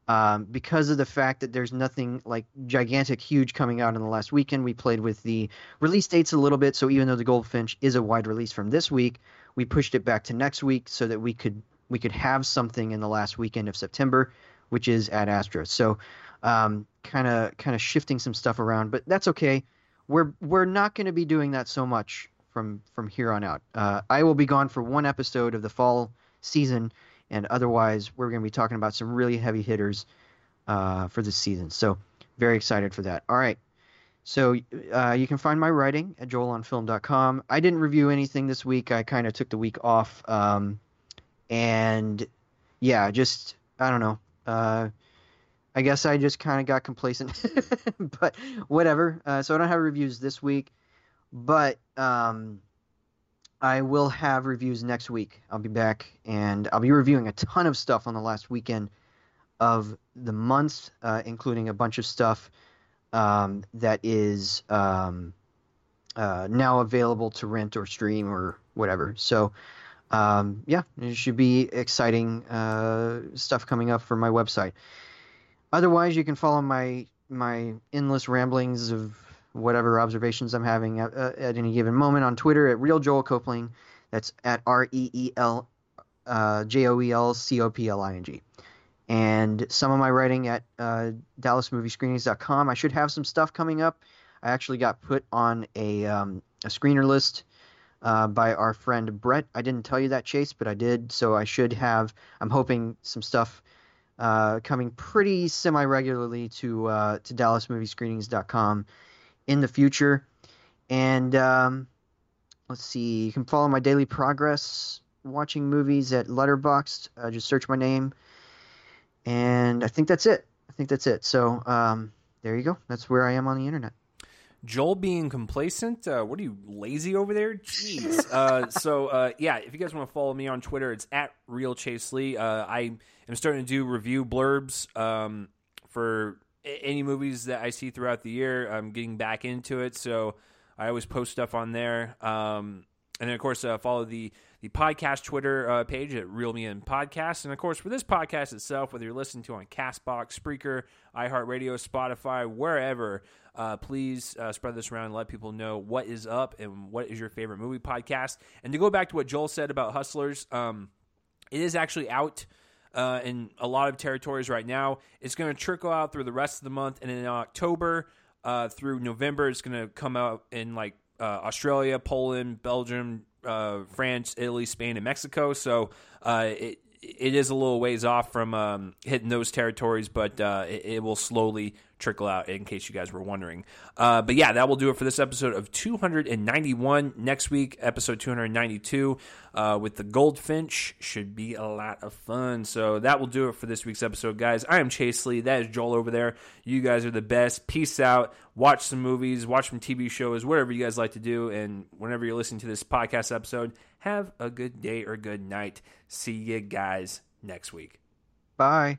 Um, because of the fact that there's nothing like gigantic, huge coming out in the last weekend, we played with the release dates a little bit. So even though the Goldfinch is a wide release from this week, we pushed it back to next week so that we could we could have something in the last weekend of September, which is Ad Astra. So kind of kind of shifting some stuff around, but that's okay. We're we're not going to be doing that so much from from here on out. Uh, I will be gone for one episode of the fall season, and otherwise we're going to be talking about some really heavy hitters uh, for this season. So very excited for that. All right. So uh, you can find my writing at joelonfilm.com. I didn't review anything this week. I kind of took the week off. Um, and yeah, just I don't know. Uh, I guess I just kind of got complacent, but whatever. Uh, so I don't have reviews this week, but um, I will have reviews next week. I'll be back and I'll be reviewing a ton of stuff on the last weekend of the month, uh, including a bunch of stuff um, that is um, uh, now available to rent or stream or whatever. So, um, yeah, it should be exciting uh, stuff coming up for my website. Otherwise, you can follow my my endless ramblings of whatever observations I'm having at, uh, at any given moment on Twitter at Reel Joel Copling. That's at R E E L J O E L C O P L I N G. And some of my writing at uh, DallasMovieScreenings.com. I should have some stuff coming up. I actually got put on a um, a screener list uh, by our friend Brett. I didn't tell you that, Chase, but I did. So I should have. I'm hoping some stuff uh, coming pretty semi regularly to uh, to DallasMovieScreenings.com in the future. And um, let's see, you can follow my daily progress watching movies at Letterboxd. Uh, just search my name, and I think that's it. I think that's it. So um, there you go. That's where I am on the internet. Joel being complacent. Uh, what are you lazy over there? Jeez. uh, so uh, yeah, if you guys want to follow me on Twitter, it's at real Chase Lee. Uh, I am starting to do review blurbs um, for any movies that I see throughout the year. I'm getting back into it, so I always post stuff on there. Um, and then of course uh, follow the the podcast Twitter uh, page at Reel Me In Podcast, and of course for this podcast itself, whether you're listening to on Castbox, Spreaker, iHeartRadio, Spotify, wherever, uh, please uh, spread this around and let people know what is up and what is your favorite movie podcast. And to go back to what Joel said about Hustlers, um, it is actually out. Uh, in a lot of territories right now, it's going to trickle out through the rest of the month, and in October uh, through November, it's going to come out in like uh, Australia, Poland, Belgium, uh, France, Italy, Spain, and Mexico. So uh, it it is a little ways off from um, hitting those territories, but uh, it, it, will slowly trickle out. In case you guys were wondering, uh, but yeah, that will do it for this episode of 291. Next week, episode 292 uh, with the Goldfinch should be a lot of fun. So that will do it for this week's episode, guys. I am Chase Lee. That is Joel over there. You guys are the best. Peace out. Watch some movies, watch some TV shows, whatever you guys like to do, and whenever you're listening to this podcast episode have a good day or good night. See you guys next week. Bye.